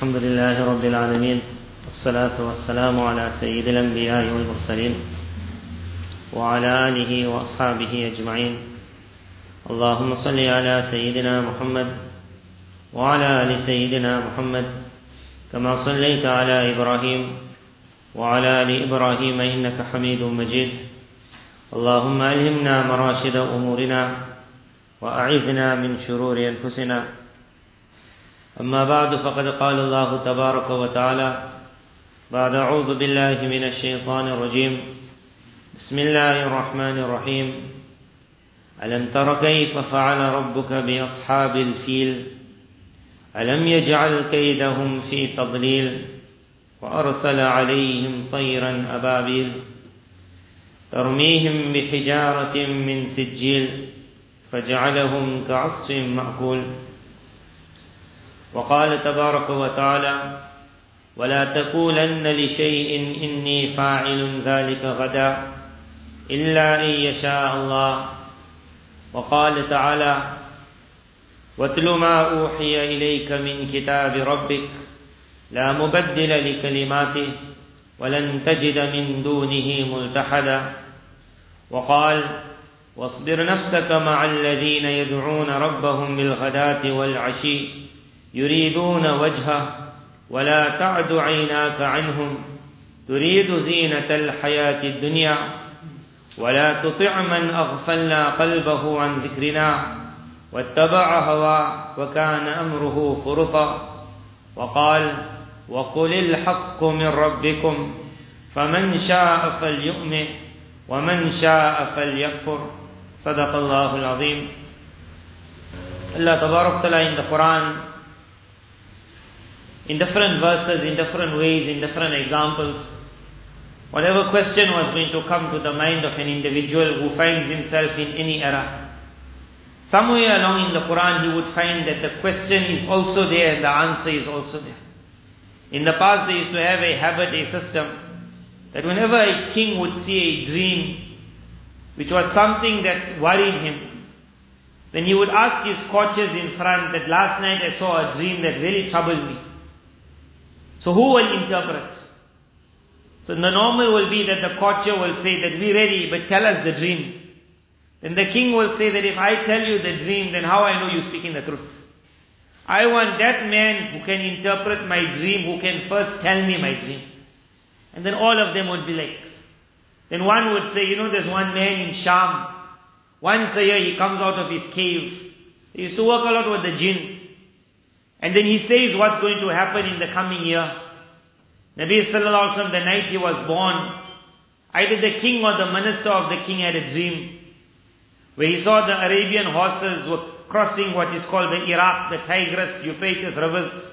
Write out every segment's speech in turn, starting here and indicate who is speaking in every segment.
Speaker 1: الحمد لله رب العالمين والصلاة والسلام على سيد الأنبياء والمرسلين وعلى آله وأصحابه أجمعين. اللهم صل على سيدنا محمد وعلى آل سيدنا محمد كما صليت على إبراهيم وعلى آل إبراهيم إنك حميد مجيد. اللهم ألهمنا مراشد أمورنا وأعذنا من شرور أنفسنا أما بعد فقد قال الله تبارك وتعالى بعد أعوذ بالله من الشيطان الرجيم. بسم الله الرحمن الرحيم. ألم تر كيف فعل ربك بأصحاب الفيل؟ ألم يجعل كيدهم في تضليل؟ وأرسل عليهم طيرا أبابيل. ترميهم بحجارة من سجيل فجعلهم كعصف مأكول. وقال تبارك وتعالى ولا تقولن لشيء إني فاعل ذلك غدا إلا أن يشاء الله. وقال تعالى واتل ما أوحي إليك من كتاب ربك لا مبدل لكلماته ولن تجد من دونه ملتحدا. وقال واصبر نفسك مع الذين يدعون ربهم بالغداة والعشي يريدون وجهه ولا تعد عيناك عنهم. تريد زينة الحياة الدنيا ولا تطع من أغفلنا قلبه عن ذكرنا. واتبع هواه وكان أمره فرطا. وقال وقل الحق من ربكم فمن شاء فليؤمن ومن شاء فليكفر. صدق الله العظيم. Tabarak Ta'ala in the Quran in different verses, in different ways, in different examples. Whatever question was going to come to the mind of an individual who finds himself in any era. Somewhere along in the Quran he would find that the question is also there and the answer is also there. In the past they used to have a habit, a system, that whenever a king would see a dream which was something that worried him, then he would ask his courtiers in front that last night I saw a dream that really troubled me. So who will interpret? So the normal will be that the courtier will say that we're ready, but tell us the dream. Then the king will say that if I tell you the dream, then how I know you're speaking the truth? I want that man who can interpret my dream, who can first tell me my dream. And then all of them would be like, then one would say, you know, there's one man in Sham. Once a year he comes out of his cave. He used to work a lot with the jinn. And then he says what's going to happen in the coming year. Nabi sallallahu alaihi wasallam, the night he was born, either the king or the minister of the king had a dream where he saw the Arabian horses were crossing what is called the Iraq, the Tigris, Euphrates rivers.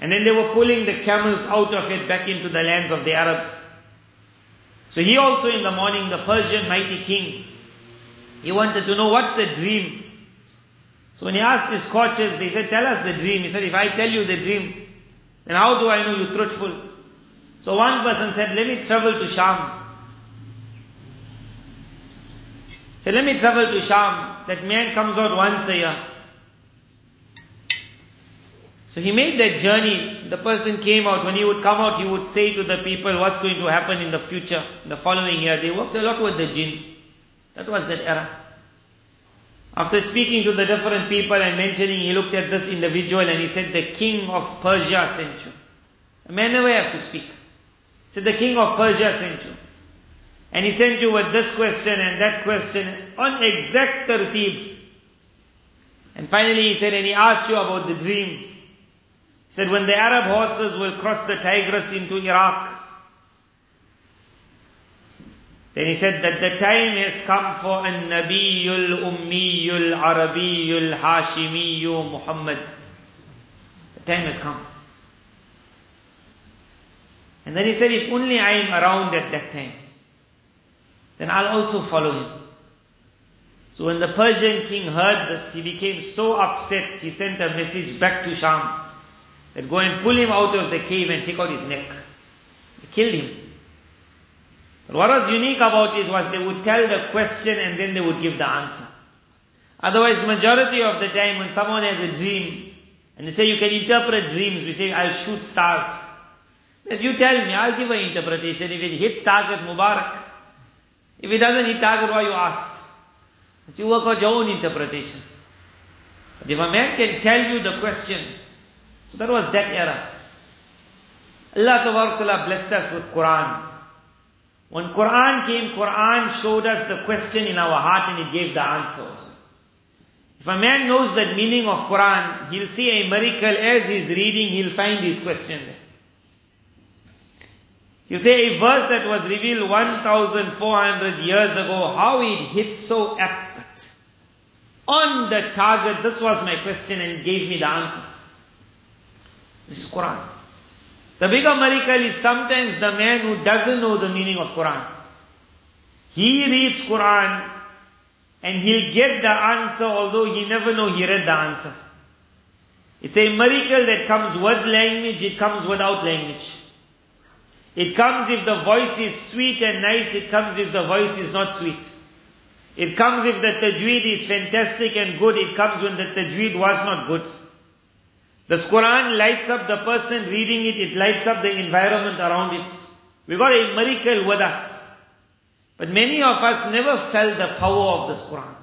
Speaker 1: And then they were pulling the camels out of it back into the lands of the Arabs. So he also in the morning, the Persian mighty king, he wanted to know what's the dream. So when he asked his coaches, they said, tell us the dream. He said, if I tell you the dream, then how do I know you're truthful? So one person said, let me travel to Sham. Said, let me travel to Sham. That man comes out once a year. So he made that journey. The person came out. When he would come out, he would say to the people what's going to happen in the future, the following year. They worked a lot with the jinn. That was that era. After speaking to the different people and mentioning, he looked at this individual and he said, the king of Persia sent you. A man never have to speak. He said, the king of Persia sent you. And he sent you with this question and that question on exact tertib. And finally he said, and he asked you about the dream. He said, when the Arab horses will cross the Tigris into Iraq, then he said that the time has come for an Nabiyul Ummiyul Arabiyul Hashimiyyu Muhammad. The time has come. And then he said, if only I am around at that time, then I'll also follow him. So when the Persian king heard this, he became so upset, he sent a message back to Sham that go and pull him out of the cave and take out his neck. They killed him. But what was unique about it was they would tell the question and then they would give the answer. Otherwise, majority of the time when someone has a dream, And they say you can interpret dreams. We say, I'll shoot stars. Then you tell me, I'll give an interpretation. If it hits target, Mubarak. If it doesn't hit target, why you asked? But you work out your own interpretation. But if a man can tell you the question, so that was that era. Allah Ta'ala blessed us with Quran. When Quran came, Quran showed us the question in our heart and it gave the answers. If a man knows the meaning of Quran, he'll see a miracle as he's reading, he'll find his question there. He'll say a verse that was revealed 1400 years ago, how it hit so accurate. On the target, this was my question and gave me the answer. This is Quran. The bigger miracle is sometimes the man who doesn't know the meaning of Quran. He reads Quran and he'll get the answer although he never know he read the answer. It's a miracle that comes with language, it comes without language. It comes if the voice is sweet and nice, it comes if the voice is not sweet. It comes if the tajweed is fantastic and good, it comes when the tajweed was not good. The Quran lights up the person reading it, it lights up the environment around it. We got a miracle with us. But many of us never felt the power of this Quran.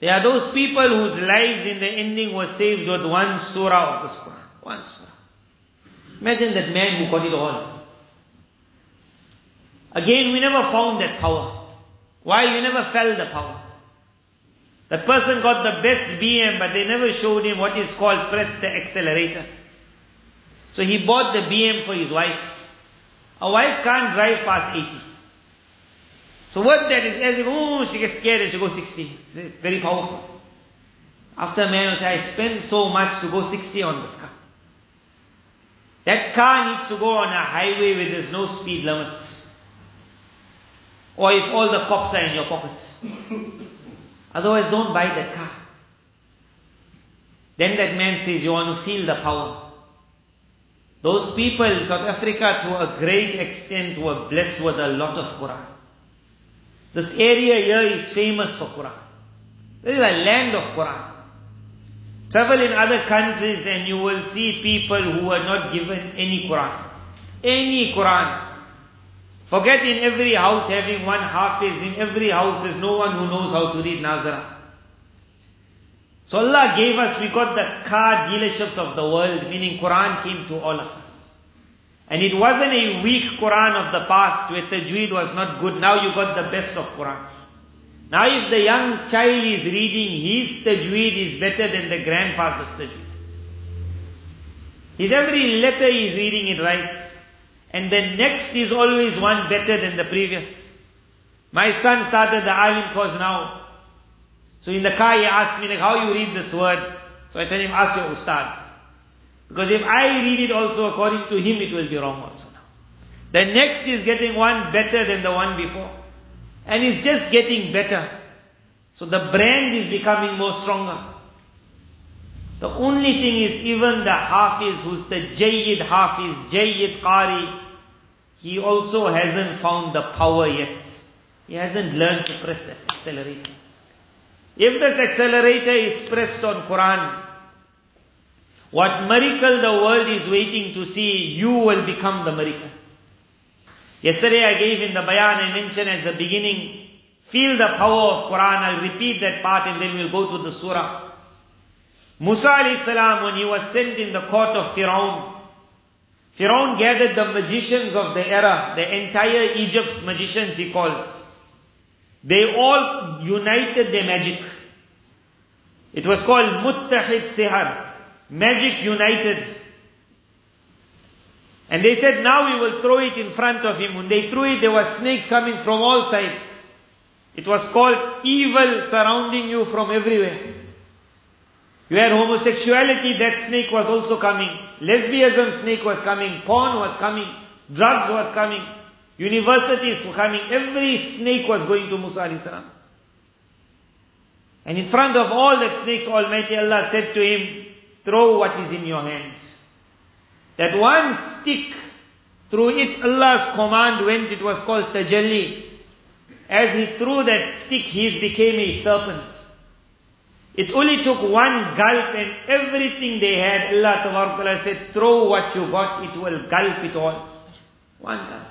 Speaker 1: There are those people whose lives in the ending were saved with one surah of this Quran. One surah. Imagine that man who got it all. Again, we never found that power. Why? We never felt the power. That person got the best BM, but they never showed him what is called press the accelerator. So he bought the BM for his wife. A wife can't drive past 80. So what that is, as if, oh, she gets scared and she goes 60. It's uh, very powerful. After a man will say, I spend so much to go 60 on this car. That car needs to go on a highway where there's no speed limits. Or if all the cops are in your pockets. Otherwise don't buy that car. Then that man says, you want to feel the power. Those people South Africa to a great extent were blessed with a lot of Quran. This area here is famous for Quran. This is a land of Quran. Travel in other countries and you will see people who are not given any Quran. Any Quran. Forget in every house having one hafiz, in every house there's no one who knows how to read Nazara. So Allah gave us, we got the car dealerships of the world, meaning Quran came to all of us. And it wasn't a weak Quran of the past where tajweed was not good, now you got the best of Quran. Now if the young child is reading, his tajweed is better than the grandfather's tajweed. His every letter is reading it right. And the next is always one better than the previous. My son started the Alim course now. So in the car he asked me like, how you read this word? So I tell him, ask your ustad. Because if I read it also according to him, it will be wrong also now. The next is getting one better than the one before. And it's just getting better. So the brand is becoming more stronger. The only thing is even the Hafiz who's the Jayyid Hafiz, Jayyid Qari, he also hasn't found the power yet. He hasn't learned to press the accelerator. If this accelerator is pressed on Quran, what miracle the world is waiting to see, you will become the miracle. Yesterday I gave in the bayan, I mentioned as the beginning, feel the power of Quran. I'll repeat that part and then we'll go to the surah. Musa alayhi salam, when he was sent in the court of Firaun, Firaun gathered the magicians of the era, the entire Egypt's magicians he called. They all united their magic. It was called Muttahid Sihar. Magic united. And they said, now we will throw it in front of him. When they threw it, there were snakes coming from all sides. It was called evil surrounding you from everywhere. You had homosexuality, that snake was also coming. Lesbianism snake was coming. Porn was coming. Drugs was coming. Universities were coming. Every snake was going to Musa alayhi. And in front of all that snakes, Almighty Allah said to him, throw what is in your hands. That one stick, through it Allah's command went, it was called tajalli. As he threw that stick, he became a serpent. It only took one gulp and everything they had, Allah Ta'ala said, throw what you got, it will gulp it all. One gulp.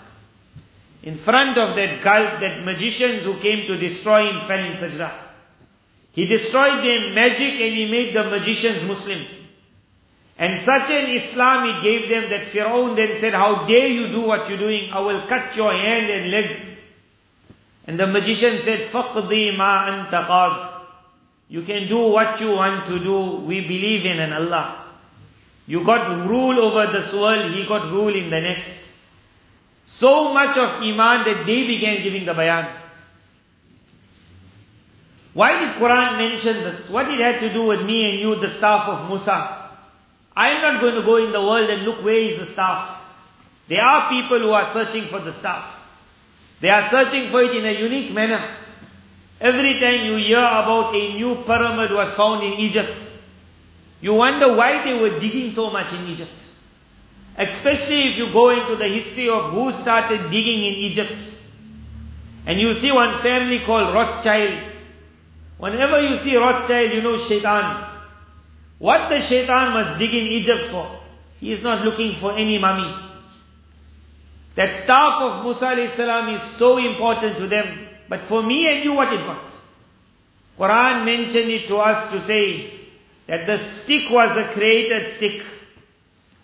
Speaker 1: In front of that gulp, that magicians who came to destroy him fell in sajda. He destroyed their magic and he made the magicians Muslim. And such an Islam he gave them that Fir'aun then said, how dare you do what you're doing? I will cut your hand and leg. And the magician said, فَقْضِي مَا أَنْتَ قَاضٍ you can do what you want to do. We believe in an Allah. You got rule over this world, He got rule in the next. So much of Iman that they began giving the bayan. Why did Quran mention this? What did it have to do with me and you, the staff of Musa? I am not going to go in the world and look where is the staff. There are people who are searching for the staff. They are searching for it in a unique manner. Every time you hear about a new pyramid was found in Egypt, you wonder why they were digging so much in Egypt. Especially if you go into the history of who started digging in Egypt. And you see one family called Rothschild. Whenever you see Rothschild, you know Shaitan. What the Shaitan must dig in Egypt for? He is not looking for any mummy. That staff of Musa salam is so important to them. But for me and you, what it was? Quran mentioned it to us to say that the stick was the created stick.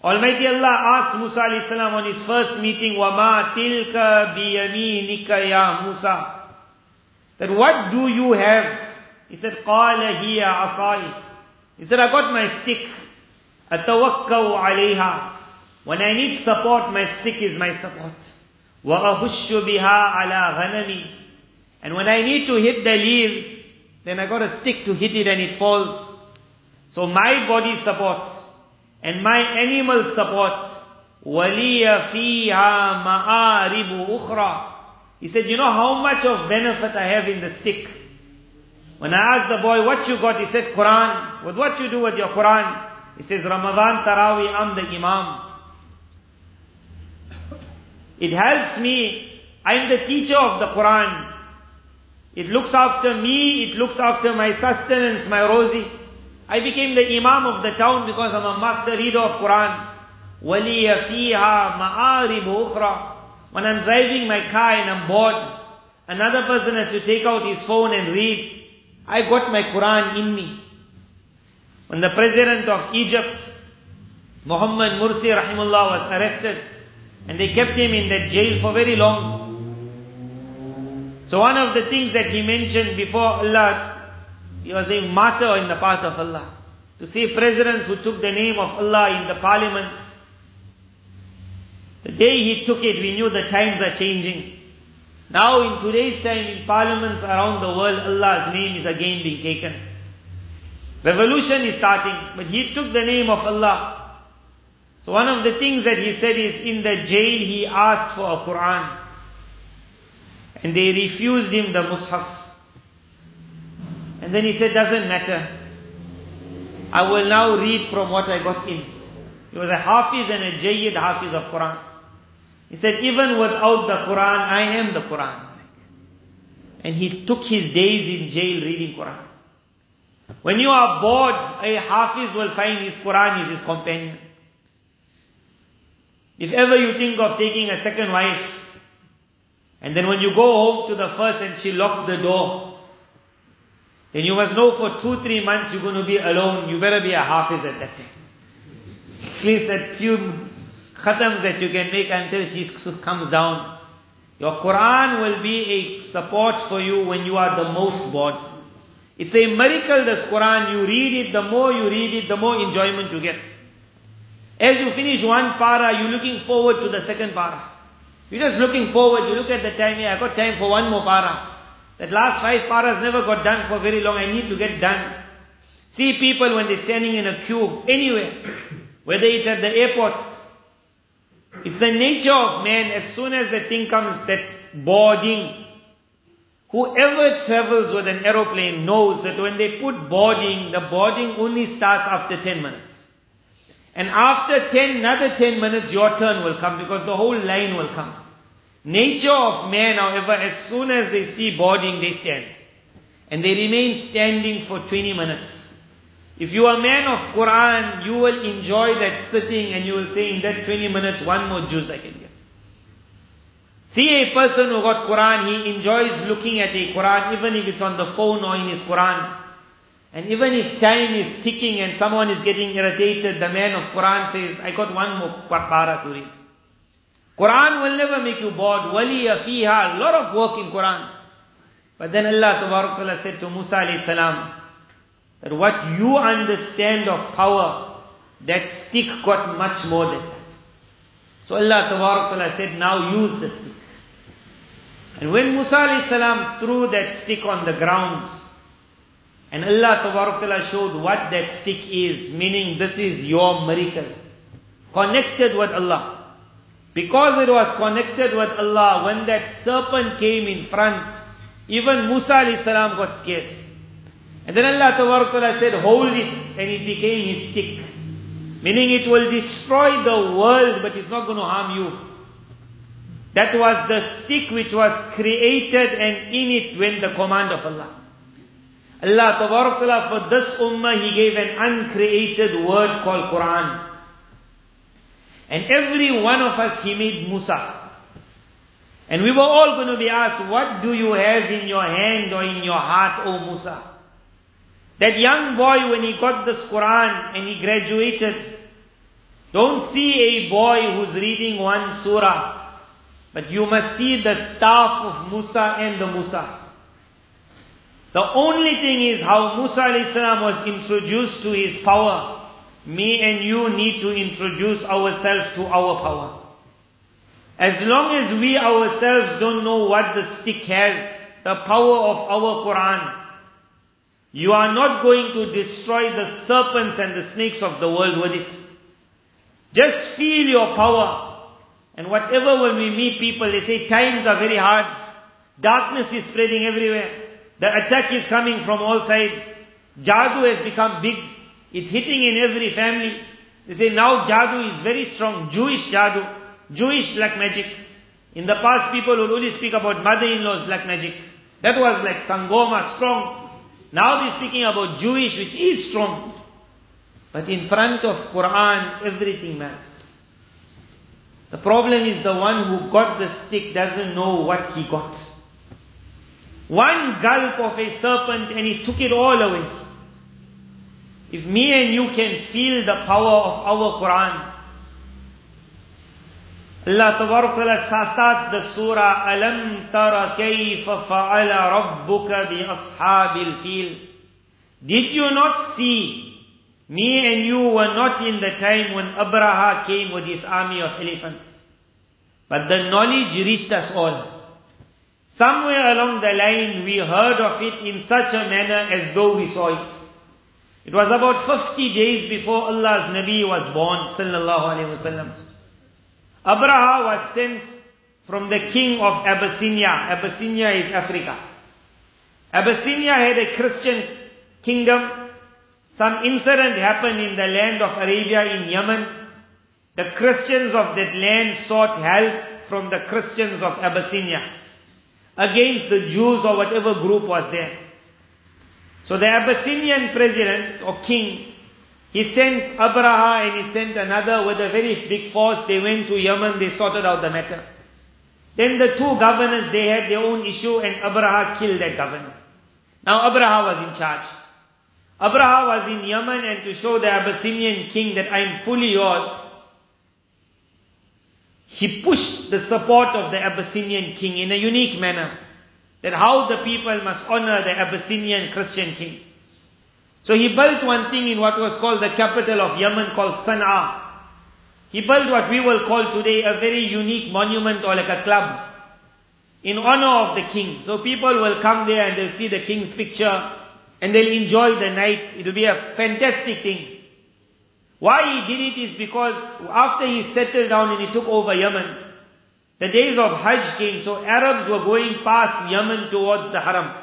Speaker 1: Almighty Allah asked Musa salam on his first meeting, وَمَا تِلْكَ بِيَمِينِكَ يَا Musa. That what do you have? He said, قَالَ هِيَ عَصَاي. He said, I got my stick. أَتَوَكَّوْ عَلَيْهَا. When I need support, my stick is my support. وَأَهُشُّ بِهَا عَلَى غَنَمِي. and when I need to hit the leaves, then I got a stick to hit it and it falls. So my body support and my animal support. وَلِيَ فِيهَا مَآرِبُ أُخْرَى He said, you know how much of benefit I have in the stick? When I asked the boy, what you got? He said, Quran. What what you do with your Quran? He says, Ramadan taraweeh, I'm the Imam. It helps me. I'm the teacher of the Quran. It looks after me, it looks after my sustenance, my rozi. I became the imam of the town because I'm a master reader of Quran. When I'm driving my car and I'm bored, another person has to take out his phone and read. I got my Quran in me. When the president of Egypt, Muhammad Mursi rahimullah was arrested, and they kept him in that jail for very long, so one of the things that he mentioned before Allah, he was a martyr in the path of Allah. To see presidents who took the name of Allah in the parliaments. The day he took it, we knew the times are changing. Now in today's time, in parliaments around the world, Allah's name is again being taken. Revolution is starting, but he took the name of Allah. So one of the things that he said is in the jail he asked for a Quran. And they refused him the Mus'haf. And then he said, doesn't matter. I will now read from what I got in. He was a Hafiz and a Jayyid Hafiz of Quran. He said, even without the Quran, I am the Quran. And he took his days in jail reading Quran. When you are bored, a Hafiz will find his Quran is his companion. If ever you think of taking a second wife, and then when you go home to the first and she locks the door, then you must know for two, three months you're going to be alone. You better be a hafiz at that time. At least that few khatams that you can make until she comes down. Your Quran will be a support for you when you are the most bored. It's a miracle this Quran, you read it, the more you read it, the more enjoyment you get. As you finish one para, you're looking forward to the second para. You're just looking forward, you look at the time, yeah, I got time for one more para. That last five paras never got done for very long, I need to get done. See people when they're standing in a queue, anywhere, whether it's at the airport, it's the nature of man, as soon as the thing comes, that boarding, whoever travels with an aeroplane knows that when they put boarding, the boarding only starts after 10 minutes. And after 10, another 10 minutes, your turn will come because the whole line will come. Nature of man, however, as soon as they see boarding, they stand. and they remain standing for 20 minutes. If you are a man of Quran, you will enjoy that sitting and you will say in that 20 minutes, one more juz I can get. See a person who got Quran, he enjoys looking at a Quran, even if it's on the phone or in his Quran. And even if time is ticking and someone is getting irritated, the man of Quran says, I got one more para to read. Quran will never make you bored. Waliya fiha, a lot of work in Quran. But then Allah Ta'ala said to Musa alayhi salam, that what you understand of power, that stick got much more than that. So Allah Ta'ala said, now use the stick. And when Musa alayhi salam threw that stick on the ground, and Allah Ta'ala showed what that stick is, meaning this is your miracle. Connected with Allah. Because it was connected with Allah, when that serpent came in front, even Musa salam got scared. And then Allah Ta'ala said, hold it, and it became his stick. Meaning it will destroy the world, but it's not going to harm you. That was the stick which was created and in it went the command of Allah. Allah Ta'ala for this ummah, He gave an uncreated word called Quran. And every one of us, he made Musa. And we were all going to be asked, what do you have in your hand or in your heart, O Musa? That young boy, when he got this Quran and he graduated, don't see a boy who's reading one surah, but you must see the staff of Musa and the Musa. The only thing is how Musa was introduced to his power me and you need to introduce ourselves to our power. As long as we ourselves don't know what the stick has, the power of our Quran, you are not going to destroy the serpents and the snakes of the world with it. Just feel your power. And whatever when we meet people, they say times are very hard. Darkness is spreading everywhere. The attack is coming from all sides. Jadu has become big. It's hitting in every family. They say now Jadu is very strong. Jewish Jadu. Jewish black magic. In the past people would only speak about mother-in-law's black magic. That was like Sangoma, strong. Now they're speaking about Jewish, which is strong. But in front of Quran, everything matters. The problem is the one who got the stick doesn't know what he got. One gulp of a serpent and he took it all away. If me and you can feel the power of our Quran, Allah Tabaraka starts the surah, Alam tara kayfa fa'ala rabbuka bi ashabil fil. Did you not see? Me and you were not in the time when Abraha came with his army of elephants. But the knowledge reached us all. Somewhere along the line we heard of it in such a manner as though we saw it. It was about 50 days before Allah's Nabi was born, sallallahu alayhi wasallam. Abraha was sent from the king of Abyssinia. Abyssinia is Africa. Abyssinia had a Christian kingdom. Some incident happened in the land of Arabia in Yemen. The Christians of that land sought help from the Christians of Abyssinia against the Jews or whatever group was there. So the Abyssinian president or king, he sent Abraha and he sent another with a very big force. They went to Yemen, they sorted out the matter. Then the two governors, they had their own issue and Abraha killed that governor. Now Abraha was in charge. Abraha was in Yemen and to show the Abyssinian king that I am fully yours, he pushed the support of the Abyssinian king in a unique manner that how the people must honor the Abyssinian Christian king. So he built one thing in what was called the capital of Yemen called Sana'a. He built what we will call today a very unique monument or like a club in honor of the king. So people will come there and they'll see the king's picture and they'll enjoy the night. It'll be a fantastic thing. Why he did it is because after he settled down and he took over Yemen, the days of Hajj came, so Arabs were going past Yemen towards the Haram.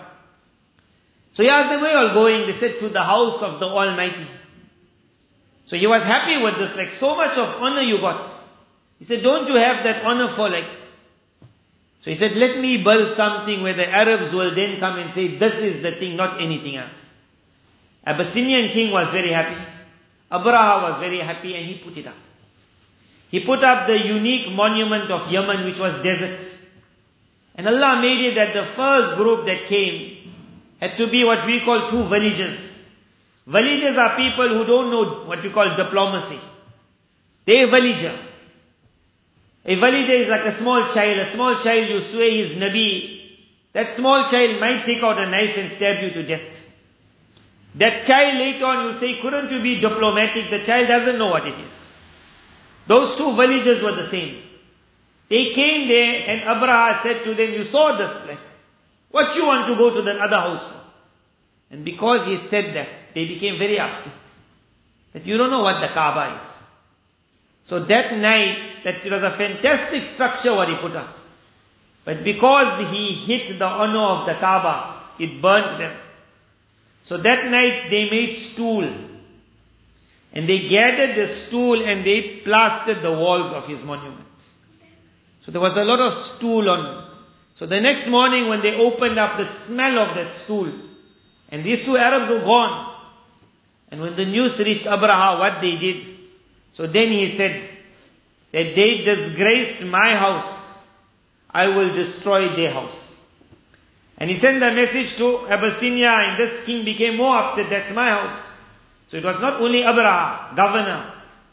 Speaker 1: So he asked them, where are you all going? They said, to the house of the Almighty. So he was happy with this, like so much of honor you got. He said, don't you have that honor for like So he said, let me build something where the Arabs will then come and say, this is the thing, not anything else. Abyssinian king was very happy. Abraha was very happy and he put it up. He put up the unique monument of Yemen which was desert. And Allah made it that the first group that came had to be what we call two villages. Villages are people who don't know what we call diplomacy. They're villager. A villager is like a small child. A small child, you swear he's Nabi. That small child might take out a knife and stab you to death. That child later on will say, couldn't you be diplomatic? The child doesn't know what it is. Those two villages were the same. They came there and Abraha said to them, you saw this, like, what you want to go to the other house for? And because he said that, they became very upset. That you don't know what the Kaaba is. So that night, that it was a fantastic structure what he put up. But because he hit the honor of the Kaaba, it burnt them. So that night they made stool. And they gathered the stool and they plastered the walls of his monuments. So there was a lot of stool on. So the next morning when they opened up the smell of that stool, and these two Arabs were gone. And when the news reached Abraha, what they did, so then he said that they disgraced my house, I will destroy their house. And he sent a message to Abyssinia and this king became more upset, that's my house. So it was not only Abraha, governor,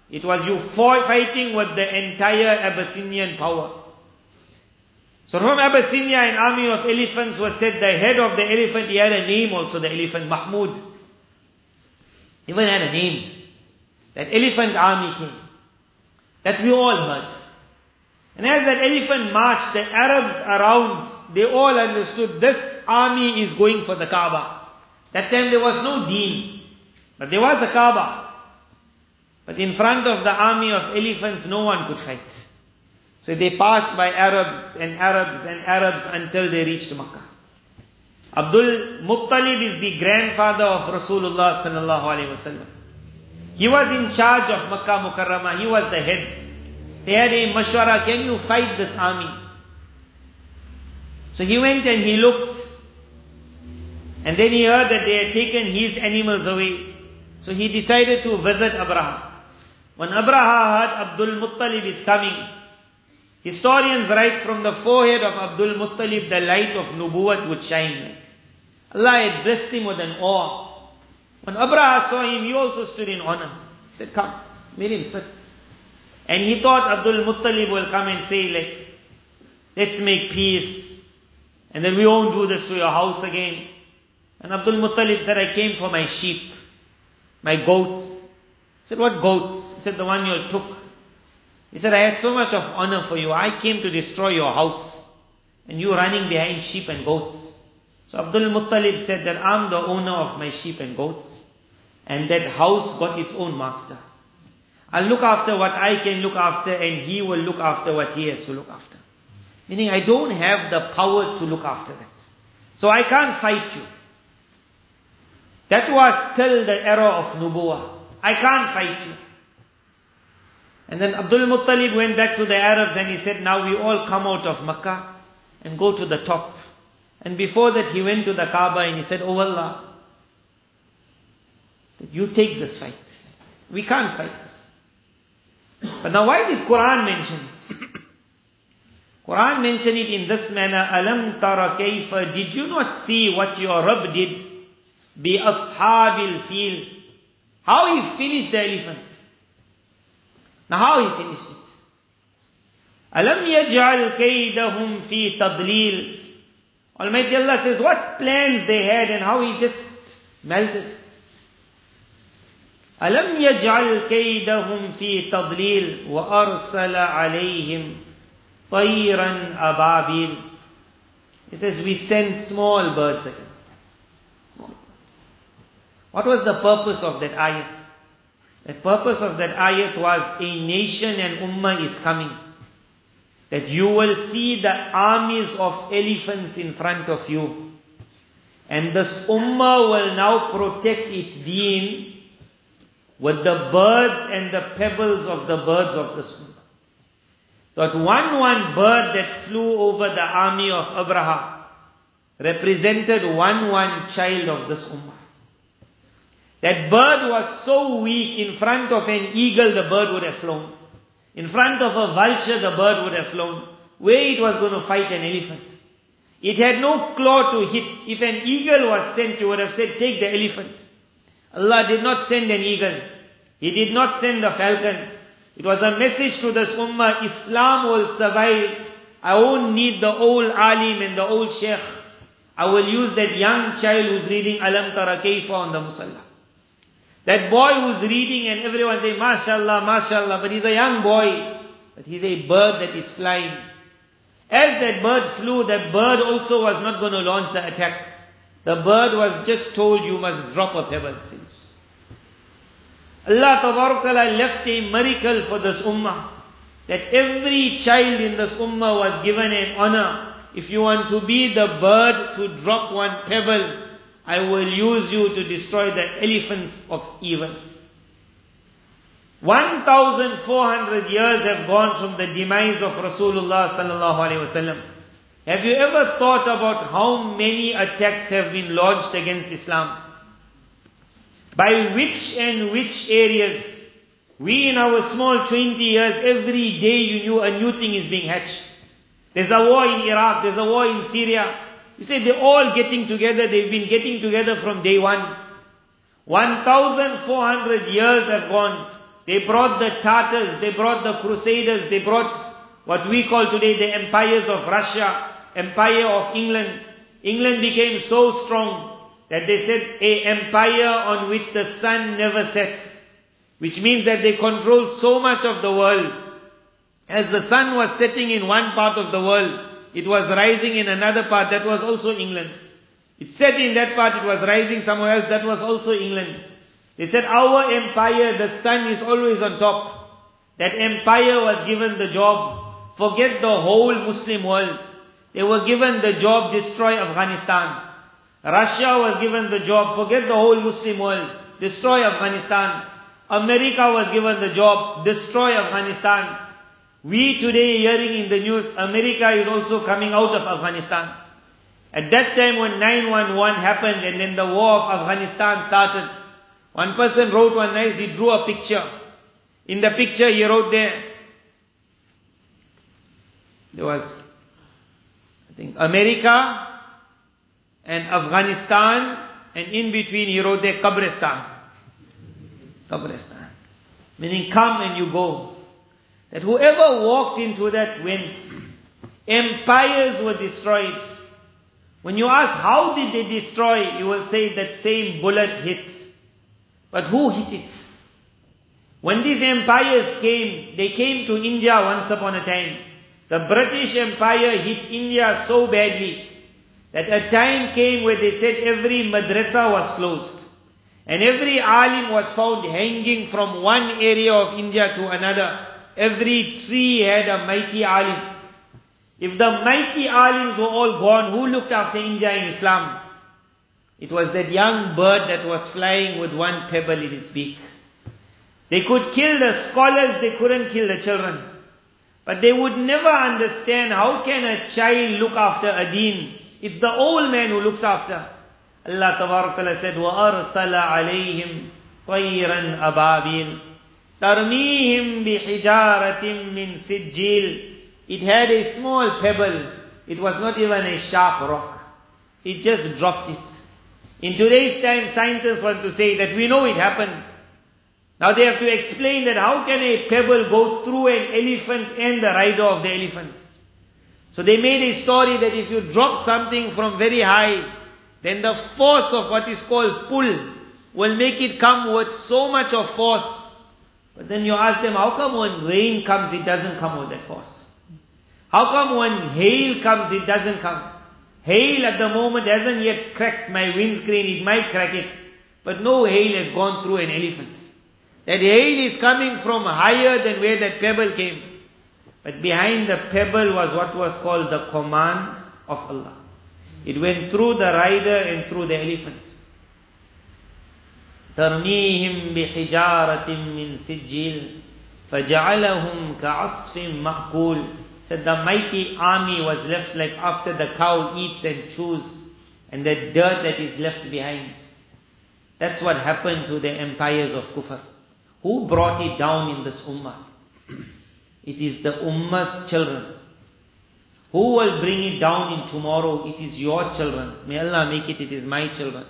Speaker 1: it was you fighting with the entire Abyssinian power. So from Abyssinia, an army of elephants was said, the head of the elephant, he had a name also, the elephant, Mahmud. He even had a name. That elephant army came. That we all heard. And as that elephant marched, the Arabs around, they all understood this army is going for the Kaaba. That time there was no deen. But there was a Kaaba. But in front of the army of elephants, no one could fight. So they passed by Arabs and Arabs and Arabs until they reached Makkah. Abdul Muttalib is the grandfather of Rasulullah sallallahu alaihi wasallam. He was in charge of Makkah Mukarramah. He was the head. They had a mashwara, can you fight this army? So he went and he looked. And then he heard that they had taken his animals away. So he decided to visit Abraha. When Abraha heard Abdul Muttalib is coming, Historians write from the forehead of Abdul Muttalib the light of Nubuwat would shine. Allah had blessed him with an awe. When Abraha saw him, he also stood in honor. He said, come, made him sit. And he thought Abdul Muttalib will come and say like, let's make peace. And then we won't do this to your house again. And Abdul Muttalib said, I came for my sheep, my goats. He said, what goats? He said, the one you took. He said, I had so much of honor for you. I came to destroy your house. And you running behind sheep and goats. So Abdul Muttalib said that I'm the owner of my sheep and goats. And that house got its own master. I'll look after what I can look after and he will look after what he has to look after. Meaning I don't have the power to look after that. So I can't fight you. That was still the era of Nubuwah. I can't fight you. And then Abdul Muttalib went back to the Arabs and he said, now we all come out of Makkah and go to the top. And before that he went to the Kaaba and he said, Oh Allah, you take this fight. We can't fight this. But now why did Quran mention it? Quran mentioned it in this manner, Alam tara kayfa, did you not see what your Rabb did? Ashabil fil. How he finished the elephants. Now how he finished it? Alam yaj'al kaydahum fi tadlil. Almighty Allah says what plans they had and how he just melted. ألم يجعل كيدهم في تضليل وأرسل عليهم طيرا أبابيل He says we sent small birds birds. What was the purpose of that ayat? The purpose of that ayat was a nation and ummah is coming. That you will see the armies of elephants in front of you. And this ummah will now protect its deen with the birds and the pebbles of the birds of this ummah. that one one bird that flew over the army of Abraha represented one one child of this ummah. That bird was so weak, in front of an eagle the bird would have flown. In front of a vulture the bird would have flown. Where it was going to fight an elephant. It had no claw to hit. If an eagle was sent, you would have said, take the elephant. Allah did not send an eagle. He did not send a falcon. It was a message to this ummah, Islam will survive. I won't need the old alim and the old sheikh. I will use that young child who's reading Alam Tara Kaifa on the musalla. That boy who's reading and everyone saying, MashaAllah, MashaAllah, but he's a young boy. But he's a bird that is flying. As that bird flew, that bird also was not going to launch the attack. The bird was just told, you must drop a pebble. Please. Allah Ta'ala left a miracle for this ummah. That every child in this ummah was given an honor. If you want to be the bird to drop one pebble, I will use you to destroy the elephants of evil. 1400 years have gone from the demise of Rasulullah sallallahu alaihi wasallam. Have you ever thought about how many attacks have been launched against Islam? By which and which areas? We in our small 20 years, every day you knew a new thing is being hatched. There's a war in Iraq, there's a war in Syria. You say they're all getting together, they've been getting together from day one. 1,400 years have gone. They brought the Tartars, they brought the Crusaders, they brought what we call today the empires of Russia, empire of England. England became so strong that they said a empire on which the sun never sets, which means that they control so much of the world. As the sun was setting in one part of the world, it was rising in another part, that was also England's. It said in that part, it was rising somewhere else, that was also England. They said our empire, the sun is always on top. That empire was given the job, forget the whole Muslim world. They were given the job, destroy Afghanistan. Russia was given the job, forget the whole Muslim world, destroy Afghanistan. America was given the job, destroy Afghanistan. We today hearing in the news, America is also coming out of Afghanistan. At that time when 911 happened and then the war of Afghanistan started, one person wrote one night, he drew a picture. In the picture he wrote there, there was, I think, America, and Afghanistan, and in between he wrote there Kabristan. Kabristan. Meaning come and you go. That whoever walked into that went. Empires were destroyed. When you ask how did they destroy, you will say that same bullet hit. But who hit it? When these empires came, they came to India once upon a time. The British Empire hit India so badly that a time came where they said every madrasa was closed. And every alim was found hanging from one area of India to another. Every tree had a mighty alim. If the mighty alims were all gone, who looked after India in Islam? It was that young bird that was flying with one pebble in its beak. They could kill the scholars, they couldn't kill the children. But they would never understand how can a child look after a deen it's the old man who looks after. Allah Ta'ala said, وَأَرْسَلَ عَلَيْهِمْ طَيْرًا أَبَابِيلَ تَرْمِيهِمْ بِحِجَارَةٍ مِّن سِجِّيلٍ It had a small pebble. It was not even a sharp rock. It just dropped it. In today's time, scientists want to say that we know it happened. Now they have to explain that how can a pebble go through an elephant and the rider of the elephant? So they made a story that if you drop something from very high, then the force of what is called pull will make it come with so much of force. but then you ask them, how come when rain comes, it doesn't come with that force? How come when hail comes, it doesn't come? Hail at the moment hasn't yet cracked my windscreen, it might crack it. But no hail has gone through an elephant. That hail is coming from higher than where that pebble came. But behind the pebble was what was called the command of Allah. It went through the rider and through the elephant. ترميهم بحجارة من سجيل فَجَعَلَهُمْ كَعَصْفٍ مَأْكُولٍ Said the mighty army was left like after the cow eats and chews and the dirt that is left behind. That's what happened to the empires of Kufr. Who brought it down in this ummah? It is the ummah's children. Who will bring it down in tomorrow? It is your children. May Allah make it, it is my children.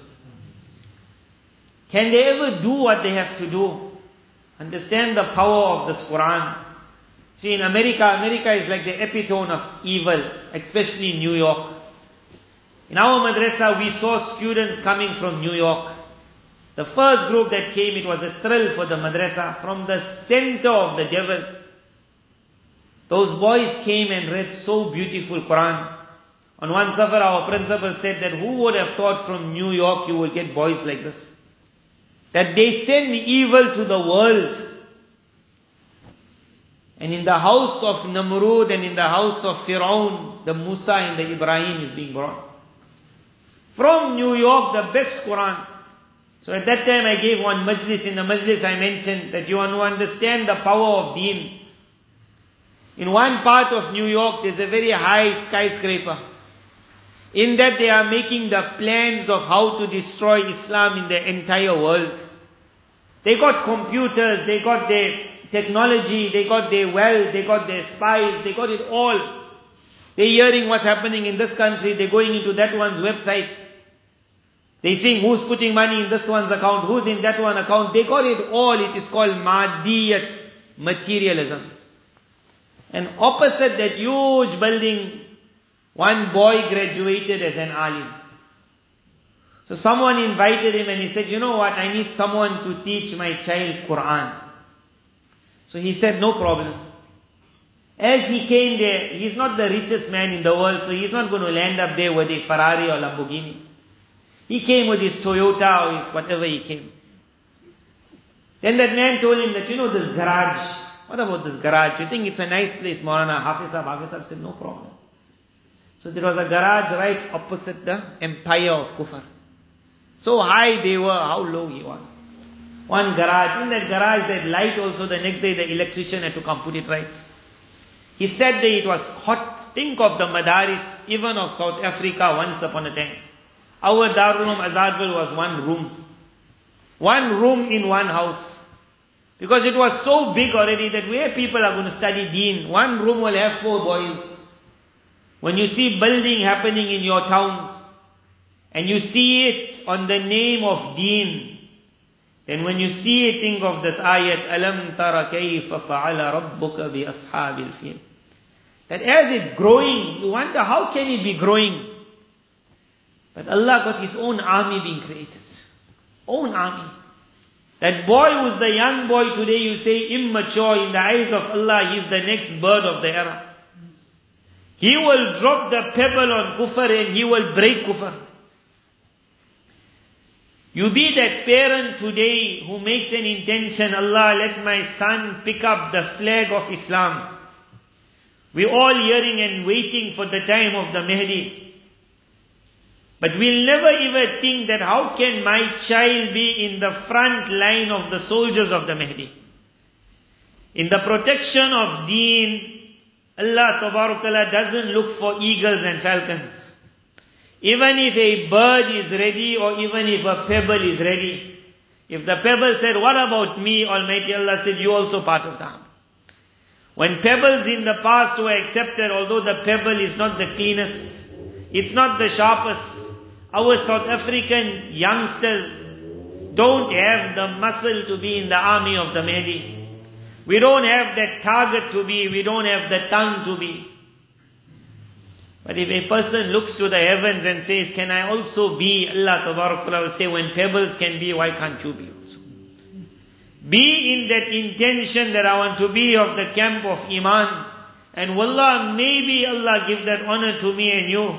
Speaker 1: Can they ever do what they have to do? Understand the power of this Quran. See, in America, America is like the epitome of evil, especially New York. In our madrasa, we saw students coming from New York. The first group that came, it was a thrill for the madrasa from the center of the devil. Those boys came and read so beautiful Quran. On one safar, our principal said that who would have thought from New York you would get boys like this? That they send evil to the world. And in the house of Namrud and in the house of Firaun, the Musa and the Ibrahim is being brought. From New York, the best Quran. So at that time I gave one majlis. In the majlis I mentioned that you want to understand the power of deen. In one part of New York, there's a very high skyscraper. In that they are making the plans of how to destroy Islam in the entire world. They got computers, they got their technology, they got their wealth, they got their spies, they got it all. They're hearing what's happening in this country, they're going into that one's website. They're seeing who's putting money in this one's account, who's in that one account. They got it all. It is called Madiyat, materialism. And opposite that huge building, one boy graduated as an alim. So someone invited him and he said, you know what, I need someone to teach my child Quran. So he said, no problem. As he came there, he's not the richest man in the world, so he's not going to land up there with a Ferrari or Lamborghini. He came with his Toyota or his whatever he came. Then that man told him that, you know, this garage, what about this garage? You think it's a nice place, Maulana Hafiz Sahib? Hafiz said, no problem. So there was a garage right opposite the empire of Kufr. So high they were, how low he was. One garage, in that garage that light also the next day the electrician had to come put it right. He said that it was hot. Think of the madaris, even of South Africa once upon a time. Our Darul Uloom Azaadville was one room. One room in one house. Because it was so big already that where people are going to study deen, one room will have four boys. When you see building happening in your towns, and you see it on the name of deen, then when you see it, think of this ayat, أَلَمْ تَرَ كَيْفَ فَعَلَ رَبُّكَ بِأَصْحَابِ الْفِيلِ That as it's growing, you wonder how can it be growing? But Allah got His own army being created. Own army. That boy who's the young boy today, you say immature in the eyes of Allah, he's the next bird of the era. He will drop the pebble on kufr and he will break kufr. You be that parent today who makes an intention, Allah let my son pick up the flag of Islam. We're all hearing and waiting for the time of the Mahdi. But we'll never ever think that how can my child be in the front line of the soldiers of the Mahdi? In the protection of deen, Allah Ta'ala doesn't look for eagles and falcons. Even if a bird is ready or even if a pebble is ready, if the pebble said, what about me, Almighty Allah said, you also part of them. When pebbles in the past were accepted, although the pebble is not the cleanest, it's not the sharpest, our South African youngsters don't have the muscle to be in the army of the Mahdi. We don't have that target to be, we don't have the tongue to be. But if a person looks to the heavens and says, can I also be, Allah Ta'ala will say, when pebbles can be, why can't you be also? Be in that intention that I want to be of the camp of Iman. And wallah, maybe Allah give that honor to me and you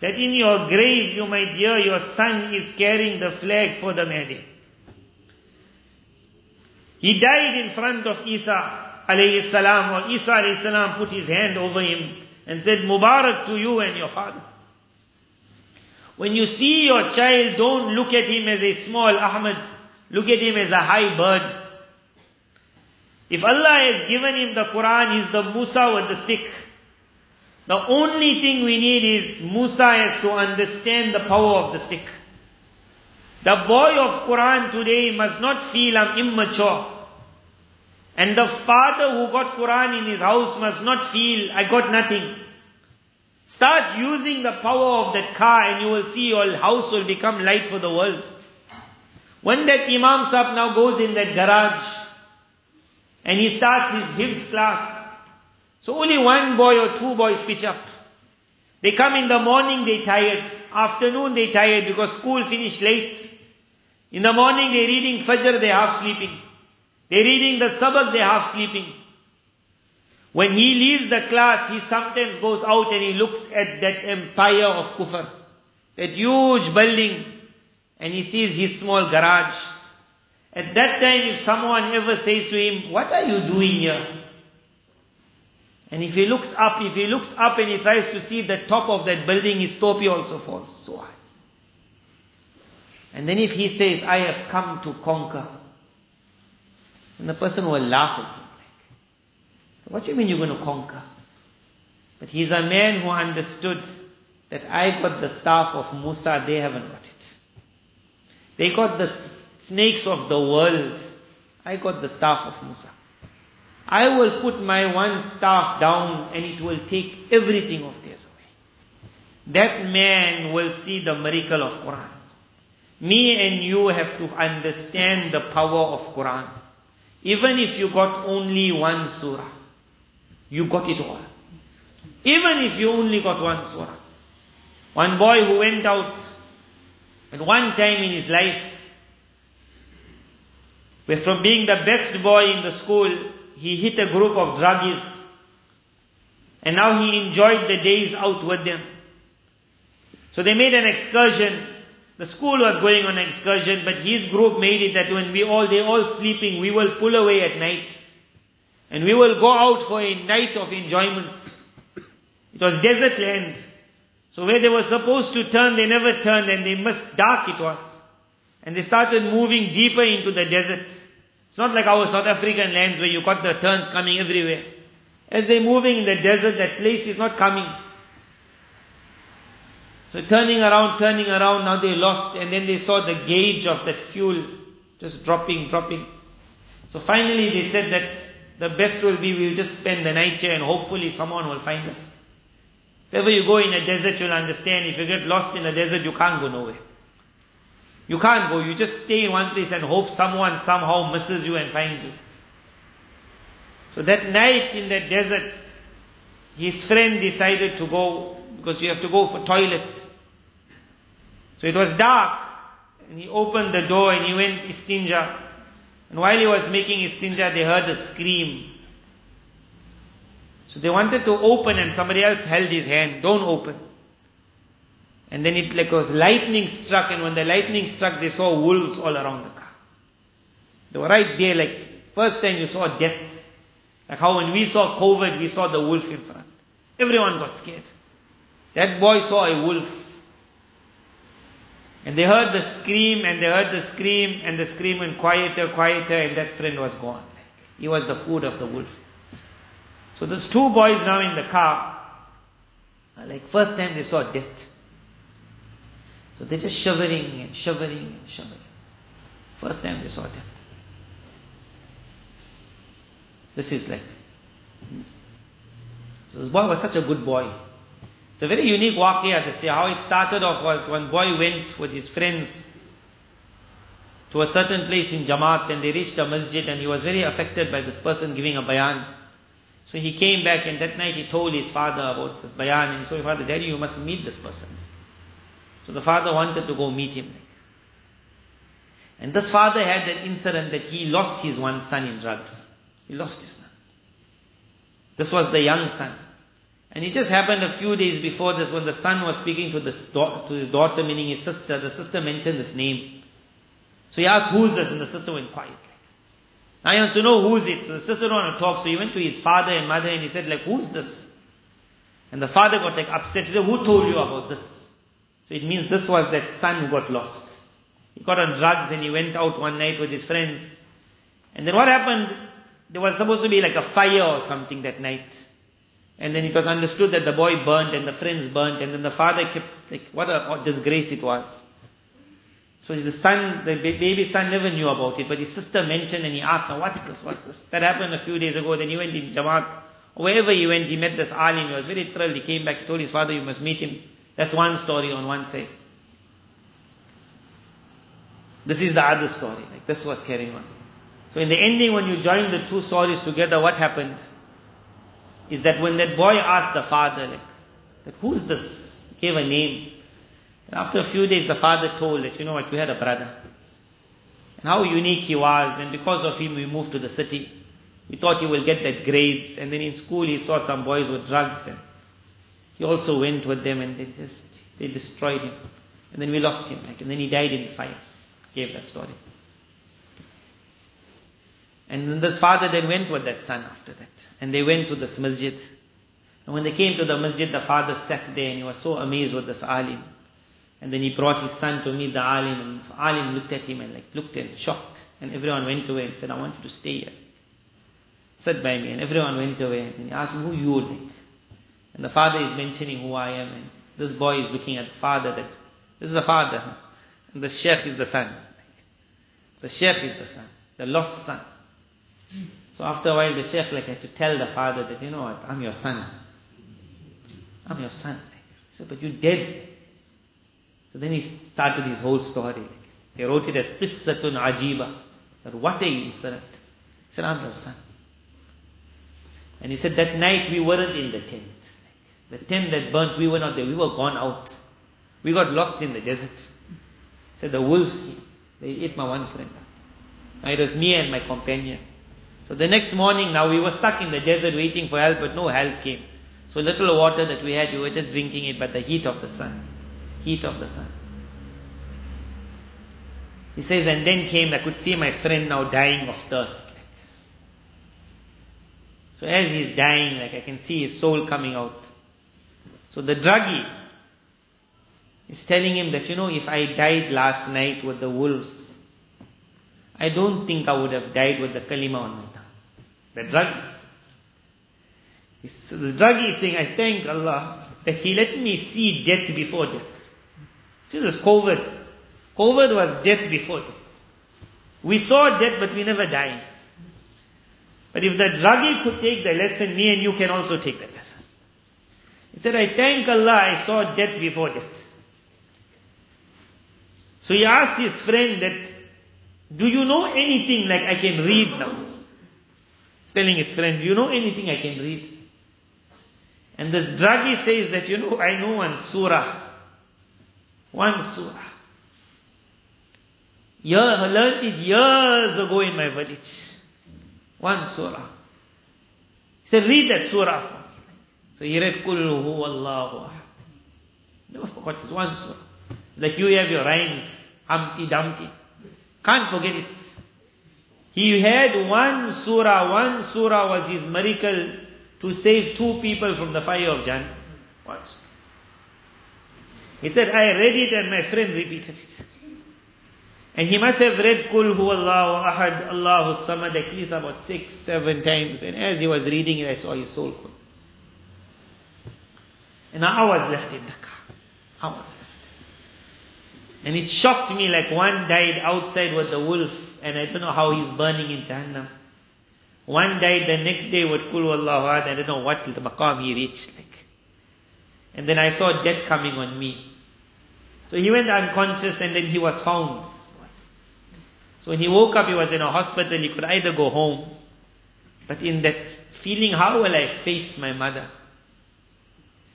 Speaker 1: that in your grave you might hear your son is carrying the flag for the Mahdi. He died in front of Isa alayhi salam, or Isa alayhi salam put his hand over him and said, Mubarak to you and your father. When you see your child, don't look at him as a small Ahmad. Look at him as a high bird. If Allah has given him the Quran, he's the Musa with the stick. The only thing we need is Musa has to understand the power of the stick. The boy of Quran today must not feel I'm immature. And the father who got Quran in his house must not feel I got nothing. Start using the power of that car and you will see your house will become light for the world. When that Imam Sahib now goes in that garage and he starts his hifz class, so only one boy or two boys pitch up. They come in the morning, they tired. Afternoon, they tired because school finished late. In the morning, they're reading Fajr, they're half sleeping. They're reading the Sabak, they're half sleeping. When he leaves the class, he sometimes goes out and he looks at that empire of kufr. That huge building. And he sees his small garage. At that time, if someone ever says to him, what are you doing here? And if he looks up, if he looks up and he tries to see the top of that building, his topi also falls so high. And then if he says, I have come to conquer, and the person will laugh at him. Like, What do you mean you're going to conquer? But he's a man who understood that I got the staff of Musa, they haven't got it. They got the snakes of the world. I got the staff of Musa. I will put my one staff down and it will take everything of theirs away. That man will see the miracle of Quran. Me and you have to understand the power of Quran. Even if you got only one surah, you got it all. Even if you only got one surah. One boy who went out at one time in his life, where from being the best boy in the school, he hit a group of druggies. And now he enjoyed the days out with them. So they made an excursion. The school was going on an excursion, but his group made it that when we all, they all sleeping, we will pull away at night. And we will go out for a night of enjoyment. It was desert land. So where they were supposed to turn, they never turned and they must, dark it was. And they started moving deeper into the desert. It's not like our South African lands where you got the turns coming everywhere. As they're moving in the desert, that place is not coming. So turning around, turning around, now they lost and then they saw the gauge of that fuel just dropping, dropping. So finally they said that the best will be we'll just spend the night here and hopefully someone will find us. If ever you go in a desert, you'll understand if you get lost in a desert, you can't go nowhere. You can't go. You just stay in one place and hope someone somehow misses you and finds you. So that night in that desert, his friend decided to go because you have to go for toilets. So it was dark and he opened the door and he went istinja. And while he was making istinja, they heard a scream. So they wanted to open and somebody else held his hand. Don't open. And then it like was lightning struck and when the lightning struck they saw wolves all around the car. They were right there like first time you saw death. Like how when we saw COVID we saw the wolf in front. Everyone got scared. That boy saw a wolf. And they heard the scream and they heard the scream and the scream went quieter, quieter and that friend was gone. He was the food of the wolf. So there's two boys now in the car. Like first time they saw death. So they're just shivering and shivering and shivering. First time they saw death. This is like. So this boy was such a good boy. It's a very unique waqiyah to see how it started off was one boy went with his friends to a certain place in Jamaat and they reached a masjid and he was very affected by this person giving a bayan. So he came back and that night he told his father about this bayan and told his father, Daddy, you must meet this person. So the father wanted to go meet him. And this father had that incident that he lost his one son in drugs. He lost his son. This was the young son. And it just happened a few days before this when the son was speaking to, this to his daughter, meaning his sister. The sister mentioned his name. So he asked, who's this? And the sister went quiet. Now he wants to know who's it. So the sister don't want to talk. So he went to his father and mother and he said, like, who's this? And the father got like upset. He said, who told you about this? So it means this was that son who got lost. He got on drugs and he went out one night with his friends. And then what happened? there was supposed to be like a fire or something that night. And then it was understood that the boy burnt and the friends burnt and then the father kept, like, what a disgrace it was. So the son, the baby son never knew about it, but his sister mentioned and he asked, now what's this, what's this? That happened a few days ago, then he went in Jamaat, wherever he went, he met this alim, he was very thrilled, he came back, he told his father, you must meet him. That's one story on one side. This is the other story, like this was carrying on. So in the ending, when you join the two stories together, what happened? Is that when that boy asked the father, like, like who's this? Gave a name. And after a few days, the father told that, you know what, we had a brother. And how unique he was, and because of him, we moved to the city. We thought he will get that grades, and then in school he saw some boys with drugs, and he also went with them, and they just, they destroyed him. And then we lost him, like, and then he died in the fire. Gave that story. And this father then went with that son after that. And they went to this masjid. And when they came to the masjid, the father sat there and he was so amazed with this alim. And then he brought his son to meet the alim, and the alim looked at him and like looked and shocked. And everyone went away and said, I want you to stay here. Sit by me. And everyone went away. And he asked him, who you like? And the father is mentioning who I am. And this boy is looking at the father that, this is the father. And the sheikh is the son. The sheikh is the son. The lost son. So after a while the sheikh like had to tell the father that, you know what, I'm your son. I'm your son. He said, but you're dead. So then he started his whole story. He wrote it as Qissatun Ajiba. That what a incident. He said, I'm your son. And he said, that night we weren't in the tent. The tent that burnt, we were not there. We were gone out. We got lost in the desert. Said, the wolves. They ate my one friend. It was me and my companion. So the next morning now we were stuck in the desert waiting for help, but no help came. So little water that we had, we were just drinking it by the heat of the sun heat of the sun. He says, and then came, I could see my friend now dying of thirst. So as he's dying, like I can see his soul coming out. So the druggie is telling him that, you know, if I died last night with the wolves, I don't think I would have died with the kalima on my tongue. The druggie. So the druggie is saying, I thank Allah that He let me see death before death. See, This COVID. COVID was death before death. We saw death, but we never died. But if the druggie could take the lesson, me and you can also take the lesson. He said, I thank Allah I saw death before death. So he asked his friend that, do you know anything like I can read now? Telling his friend, you know anything I can read? And this druggie says that, you know, I know one surah one surah. Yeah, I learned it years ago in my village. One surah. He said, read that surah for me. So he read Kul Hu Allahu Never forgot this one surah. Like you have your rhymes, Humpty Dumpty. Can't forget it. He had one surah, one surah was his miracle to save two people from the fire of Jannah. Surah. He said, I read it and my friend repeated it. And he must have read Kul Hu Allahu Ahad Allahu Samad at least about six, seven times. And as he was reading it, I saw his soul go. And I was left in car. I was left. And it shocked me like one died outside with the wolf, and I don't know how he's burning in Jahannam. One died the next day with Kul Allahu Ahad, I don't know what the maqam he reached like. And then I saw death coming on me. So he went unconscious and then he was found. So when he woke up, he was in a hospital. He could either go home, but in that feeling, how will I face my mother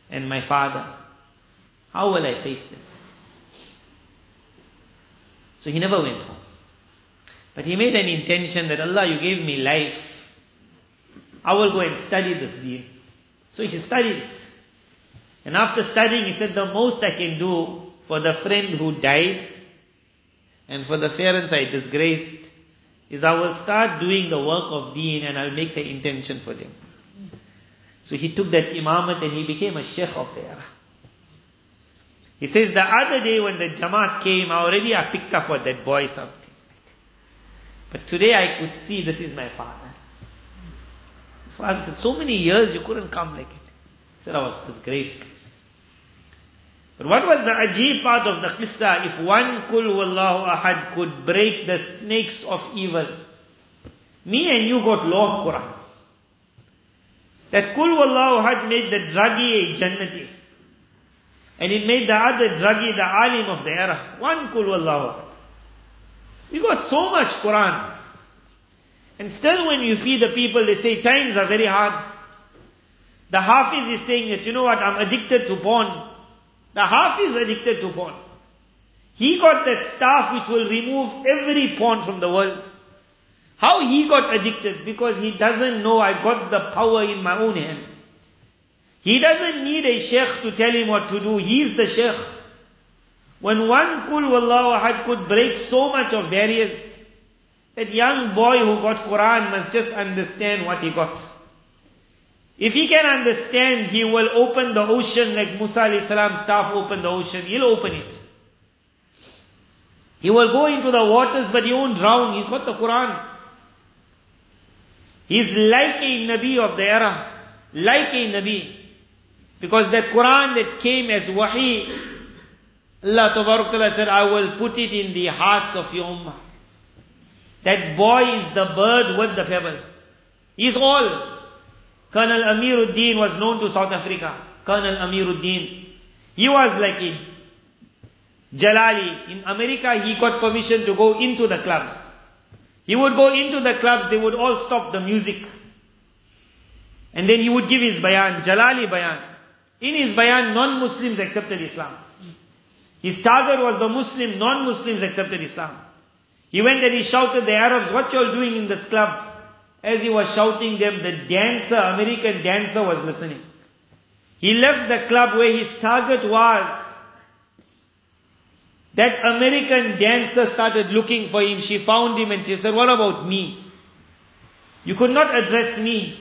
Speaker 1: and my father? How will I face them? So he never went home. But he made an intention that Allah, you gave me life. I will go and study this deen. So he studied it. And after studying, he said, the most I can do for the friend who died and for the parents I disgraced is I will start doing the work of deen and I'll make the intention for them. So he took that imamat and he became a sheikh of the era. He says, the other day when the Jamaat came, already I picked up what that boy something. But today I could see this is my father. Father said, so many years you couldn't come like it. He said, I was disgraced. But what was the ajib part of the qissa? If one kul wallahu ahad could break the snakes of evil, me and you got law of Quran. That kul wallahu ahad made the druggie a jannati. And it made the other druggie the alim of the era. One kul wallahu ahad. We got so much Quran. And still when you feed the people, they say times are very hard. The Hafiz is saying that, you know what, I'm addicted to porn. The Hafiz is addicted to porn. He got that staff which will remove every porn from the world. How he got addicted? Because he doesn't know I got the power in my own hand. He doesn't need a sheikh to tell him what to do. He's the sheikh. When one kul wallahu ahad could break so much of barriers, that young boy who got Quran must just understand what he got. If he can understand, he will open the ocean like Musa salam staff opened the ocean. He'll open it. He will go into the waters, but he won't drown. He's got the Quran. He's like a Nabi of the era. Like a Nabi. Because that Quran that came as wahi, Allah Ta'ala said, I will put it in the hearts of your ummah. That boy is the bird with the pebble. He's all. Colonel Amiruddin was known to South Africa. Colonel Amiruddin. He was like a Jalali. In America, he got permission to go into the clubs. He would go into the clubs, they would all stop the music. And then he would give his bayan, Jalali bayan. In his bayan, non-Muslims accepted Islam. His target was the Muslim, non-Muslims accepted Islam. He went and he shouted the Arabs, what you all doing in this club? As he was shouting them, the dancer, American dancer was listening. He left the club where his target was. That American dancer started looking for him. She found him and she said, what about me? You could not address me.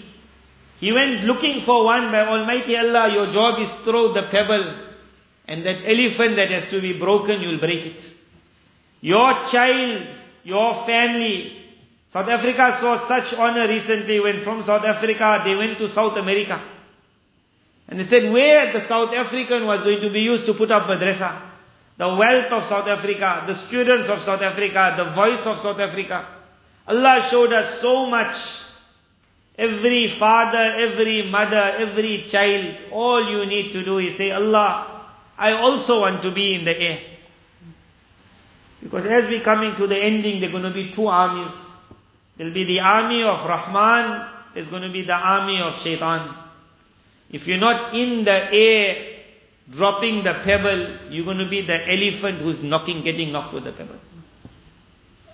Speaker 1: He went looking for one by Almighty Allah. Your job is throw the pebble. And that elephant that has to be broken, you'll break it. Your child, your family, South Africa saw such honor recently when from South Africa they went to South America. And they said where the South African was going to be used to put up madrasa. The wealth of South Africa, the students of South Africa, the voice of South Africa. Allah showed us so much. Every father, every mother, every child, all you need to do is say, Allah, I also want to be in the air. Because as we're coming to the ending, there are going to be two armies. There'll be the army of Rahman, there's going to be the army of Shaitan. If you're not in the air, dropping the pebble, you're going to be the elephant who's knocking, getting knocked with the pebble.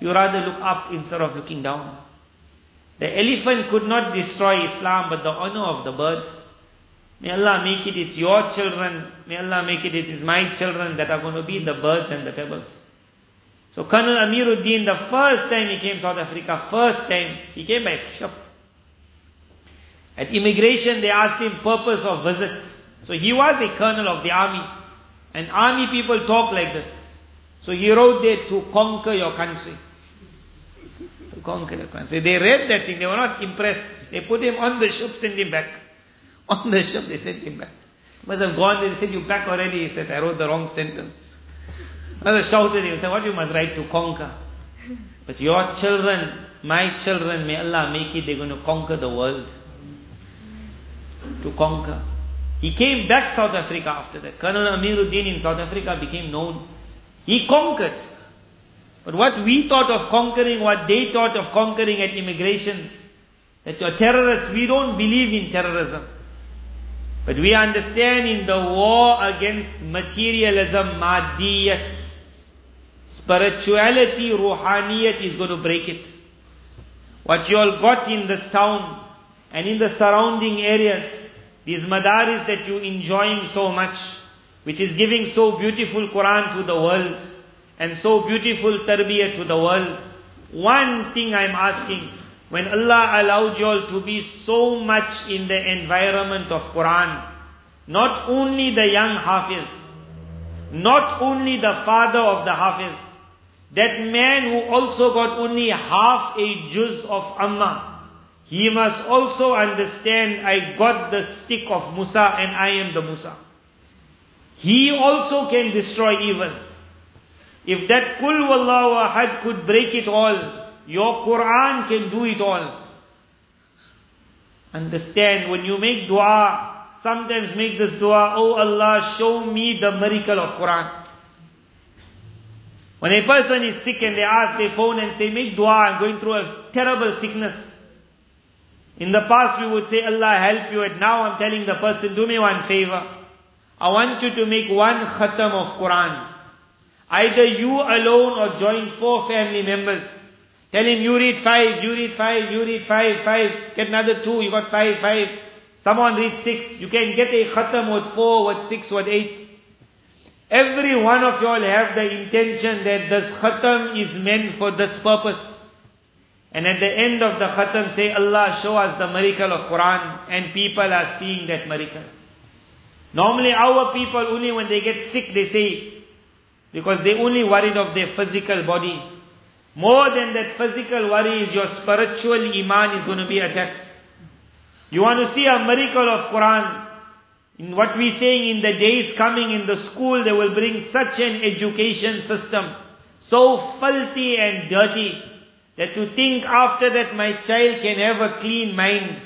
Speaker 1: You rather look up instead of looking down. The elephant could not destroy Islam, but the honor of the bird. May Allah make it, it's your children. May Allah make it, it is my children that are going to be the birds and the pebbles. So Colonel Amiruddin, the first time he came South Africa, first time, he came by ship. At immigration, they asked him purpose of visit. So he was a colonel of the army. And army people talk like this. So he wrote there to conquer your country. To conquer your country. They read that thing, they were not impressed. They put him on the ship, sent him back. On the ship, they sent him back. He must have gone they said, you back already? He said, I wrote the wrong sentence. Mother shouted him, said, what you must write to conquer? But your children, my children, may Allah make it, they're going to conquer the world. To conquer. He came back South Africa after that. Colonel Amiruddin in South Africa became known. He conquered. But what we thought of conquering, what they thought of conquering at immigrations, that you're terrorists, we don't believe in terrorism. But we understand in the war against materialism, madiyat, spirituality, ruhaniyat is going to break it. What you all got in this town and in the surrounding areas, these madaris that you enjoying so much, which is giving so beautiful Quran to the world and so beautiful tarbiyah to the world. One thing I'm asking, when Allah allowed you all to be so much in the environment of Quran, not only the young Hafiz, not only the father of the Hafiz, that man who also got only half a juz of Amma, he must also understand I got the stick of Musa and I am the Musa. He also can destroy evil. If that Kul Wallahu Ahad could break it all, your Quran can do it all. Understand, when you make dua, sometimes make this dua, Oh Allah, show me the miracle of Quran. When a person is sick and they ask, they phone and say, make dua, I'm going through a terrible sickness. In the past we would say, Allah help you, and now I'm telling the person, do me one favor. I want you to make one khatam of Quran. Either you alone or join four family members. Tell him, you read five, you read five, you read five, five, get another two, you got five, five. Someone reads six. You can get a khatam with four, with six, with eight. Every one of you all have the intention that this khatam is meant for this purpose. And at the end of the khatam say, Allah show us the miracle of Quran and people are seeing that miracle. Normally our people only when they get sick they say, because they only worried of their physical body. More than that physical worry is your spiritual iman is going to be attacked. You want to see a miracle of Quran. In what we're saying in the days coming in the school, they will bring such an education system. So filthy and dirty that to think after that my child can have a clean mind.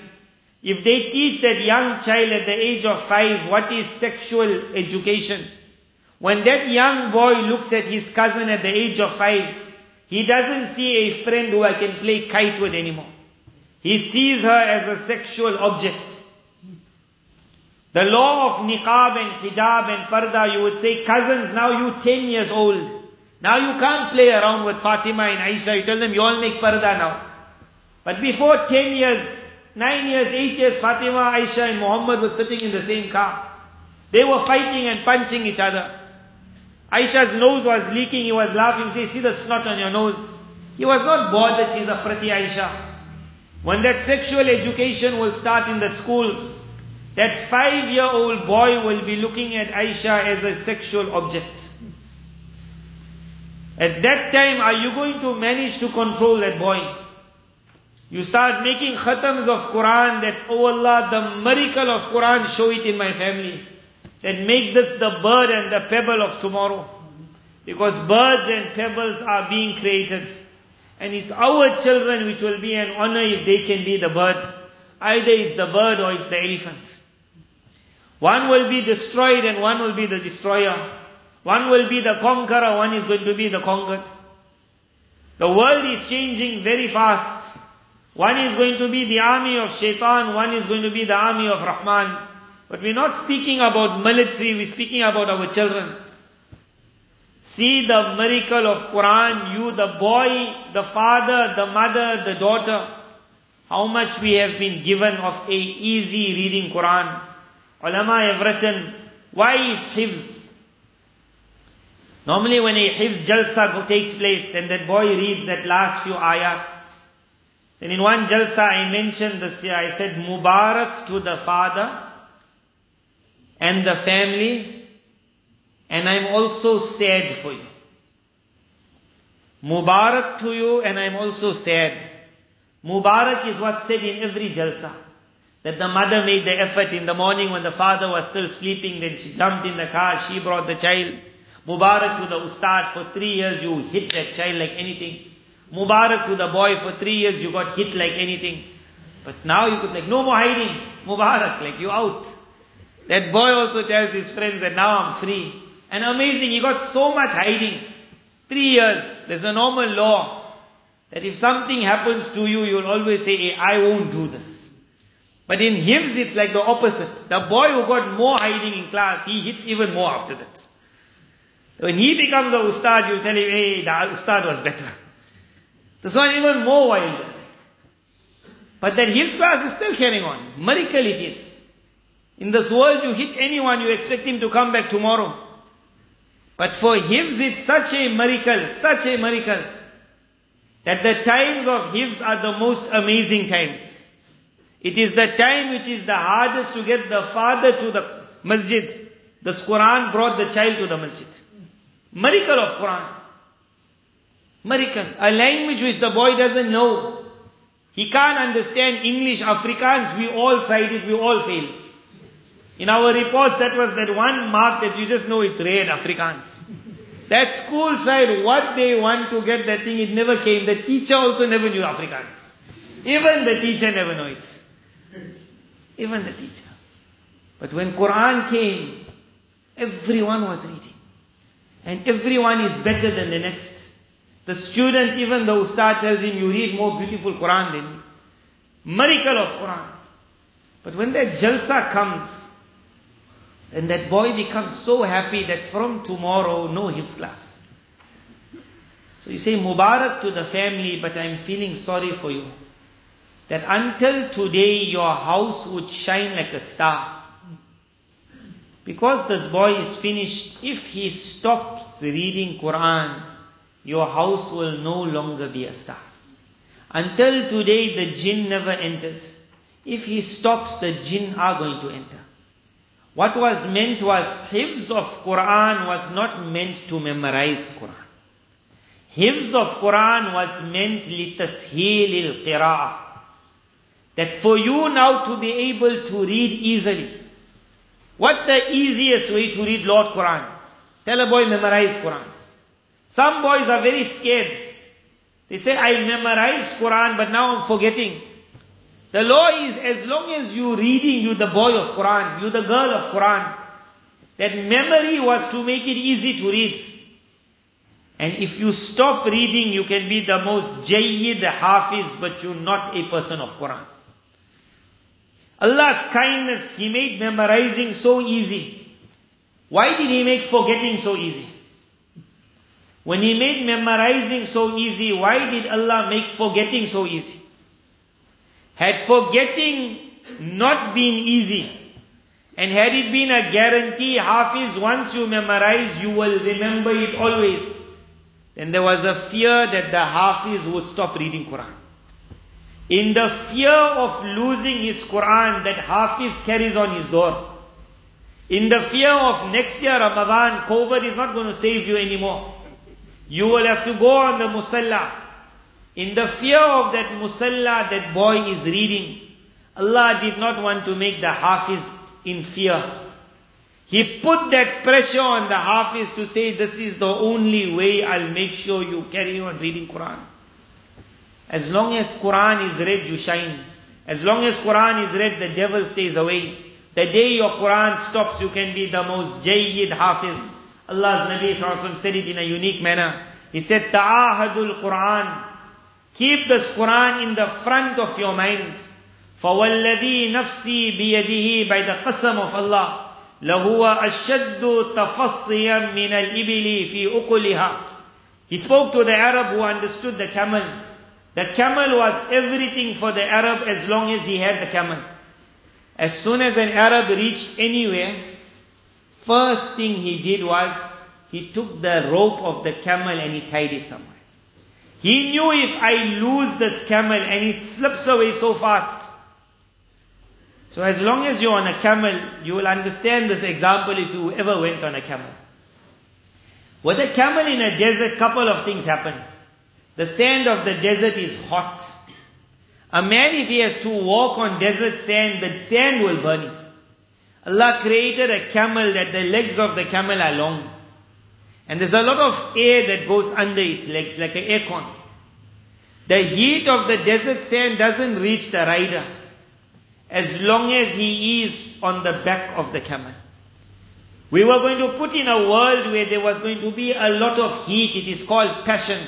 Speaker 1: If they teach that young child at the age of five what is sexual education, when that young boy looks at his cousin at the age of five, he doesn't see a friend who I can play kite with anymore. He sees her as a sexual object. The law of niqab and hijab and parda, you would say, cousins, now you 10 years old. Now you can't play around with Fatima and Aisha. You tell them, you all make parda now. But before 10 years, 9 years, 8 years, Fatima, Aisha and Muhammad were sitting in the same car. They were fighting and punching each other. Aisha's nose was leaking, he was laughing, say, see the snot on your nose. He was not bothered she's a pretty Aisha. When that sexual education will start in the schools, that five-year-old boy will be looking at Aisha as a sexual object. At that time, are you going to manage to control that boy? You start making khatams of Quran that, oh Allah, the miracle of Quran, show it in my family then make this the bird and the pebble of tomorrow. Because birds and pebbles are being created. And it's our children which will be an honor if they can be the birds. Either it's the bird or it's the elephant. One will be destroyed and one will be the destroyer. One will be the conqueror, one is going to be the conquered. The world is changing very fast. One is going to be the army of shaitan, one is going to be the army of Rahman. But we're not speaking about military, we're speaking about our children. See the miracle of Quran, you, the boy, the father, the mother, the daughter, how much we have been given of a easy reading Quran. Ulama have written, why is hifz? Normally when a hifz jalsa takes place, then that boy reads that last few ayat. Then in one jalsa I mentioned this year, I said, Mubarak to the father, and the family, and I'm also sad for you. Mubarak to you, and I'm also sad. Mubarak is what's said in every jalsa. That the mother made the effort in the morning when the father was still sleeping, then she jumped in the car, she brought the child. Mubarak to the ustad, for three years you hit that child like anything. Mubarak to the boy, for three years you got hit like anything. But now you could like, no more hiding. Mubarak, like you out. That boy also tells his friends that now I'm free. And amazing, he got so much hiding. Three years. There's a normal law that if something happens to you, you'll always say, hey, I won't do this. But in hifz, it's like the opposite. The boy who got more hiding in class, he hits even more after that. When he becomes the ustad, you tell him, hey, the ustad was better. This one even more wilder. But that hifz class is still carrying on. Miracle it is. In this world, you hit anyone, you expect him to come back tomorrow. But for him, it's such a miracle, such a miracle, that the times of hifz are the most amazing times. It is the time which is the hardest to get the father to the masjid. The Quran brought the child to the masjid. Miracle of Quran. Miracle. A language which the boy doesn't know. He can't understand English, Afrikaans, we all tried it, we all failed. In our reports, that was that one mark that you just know it's red, Afrikaans. That school tried what they want to get that thing, it never came. The teacher also never knew Afrikaans. Even the teacher never knew it. Even the teacher. But when Quran came, everyone was reading. And everyone is better than the next. The student, even the ustad tells him, you read more beautiful Quran than me. Miracle of Quran. But when that jalsa comes, and that boy becomes so happy that from tomorrow, no hifz class. So you say, Mubarak to the family, but I'm feeling sorry for you. That until today, your house would shine like a star. Because this boy is finished, if he stops reading Quran, your house will no longer be a star. Until today, the jinn never enters. If he stops, the jinn are going to enter. What was meant was, hifz of Quran was not meant to memorize Quran. Hifz of Quran was meant litasheel al-qira'ah. That for you now to be able to read easily. What the easiest way to read Lord Quran? Tell a boy memorize Quran. Some boys are very scared. They say, I memorized Quran, but now I'm forgetting. The law is, as long as you're reading, you're the boy of Quran, you're the girl of Quran. That memory was to make it easy to read. And if you stop reading, you can be the most jayyid hafiz, but you're not a person of Quran. Allah's kindness, He made memorizing so easy. Why did He make forgetting so easy? When He made memorizing so easy, why did Allah make forgetting so easy? Had forgetting not been easy, and had it been a guarantee, Hafiz, once you memorize, you will remember it always, then there was a fear that the Hafiz would stop reading Quran. In the fear of losing his Quran, that Hafiz carries on his door. In the fear of next year Ramadan, COVID is not going to save you anymore. You will have to go on the musalla. In the fear of that musalla that boy is reading, Allah did not want to make the Hafiz in fear. He put that pressure on the Hafiz to say, this is the only way I'll make sure you carry on reading Quran. As long as Quran is read, you shine. As long as Quran is read, the devil stays away. The day your Quran stops, you can be the most jayyid Hafiz. Allah's Nabi said it in a unique manner. He said, Ta'ahadul Quran. Keep this Quran in the front of your mind. فَوَالَّذِي نَفْسِي بِيَدِهِ By the qasam of Allah. لَهُوَ أَشَدُّ تَفَصِّيًا مِنَ الْإِبِلِ فِي أُقُلِهَا He spoke to the Arab who understood the camel. The camel was everything for the Arab as long as he had the camel. As soon as an Arab reached anywhere, first thing he did was, he took the rope of the camel and he tied it somewhere. He knew if I lose this camel and it slips away so fast. So as long as you're on a camel, you will understand this example if you ever went on a camel. With a camel in a desert, couple of things happen. The sand of the desert is hot. A man, if he has to walk on desert sand, the sand will burn him. Allah created a camel that the legs of the camel are long. And there's a lot of air that goes under its legs, like an aircon. The heat of the desert sand doesn't reach the rider as long as he is on the back of the camel. We were going to put in a world where there was going to be a lot of heat. It is called passion.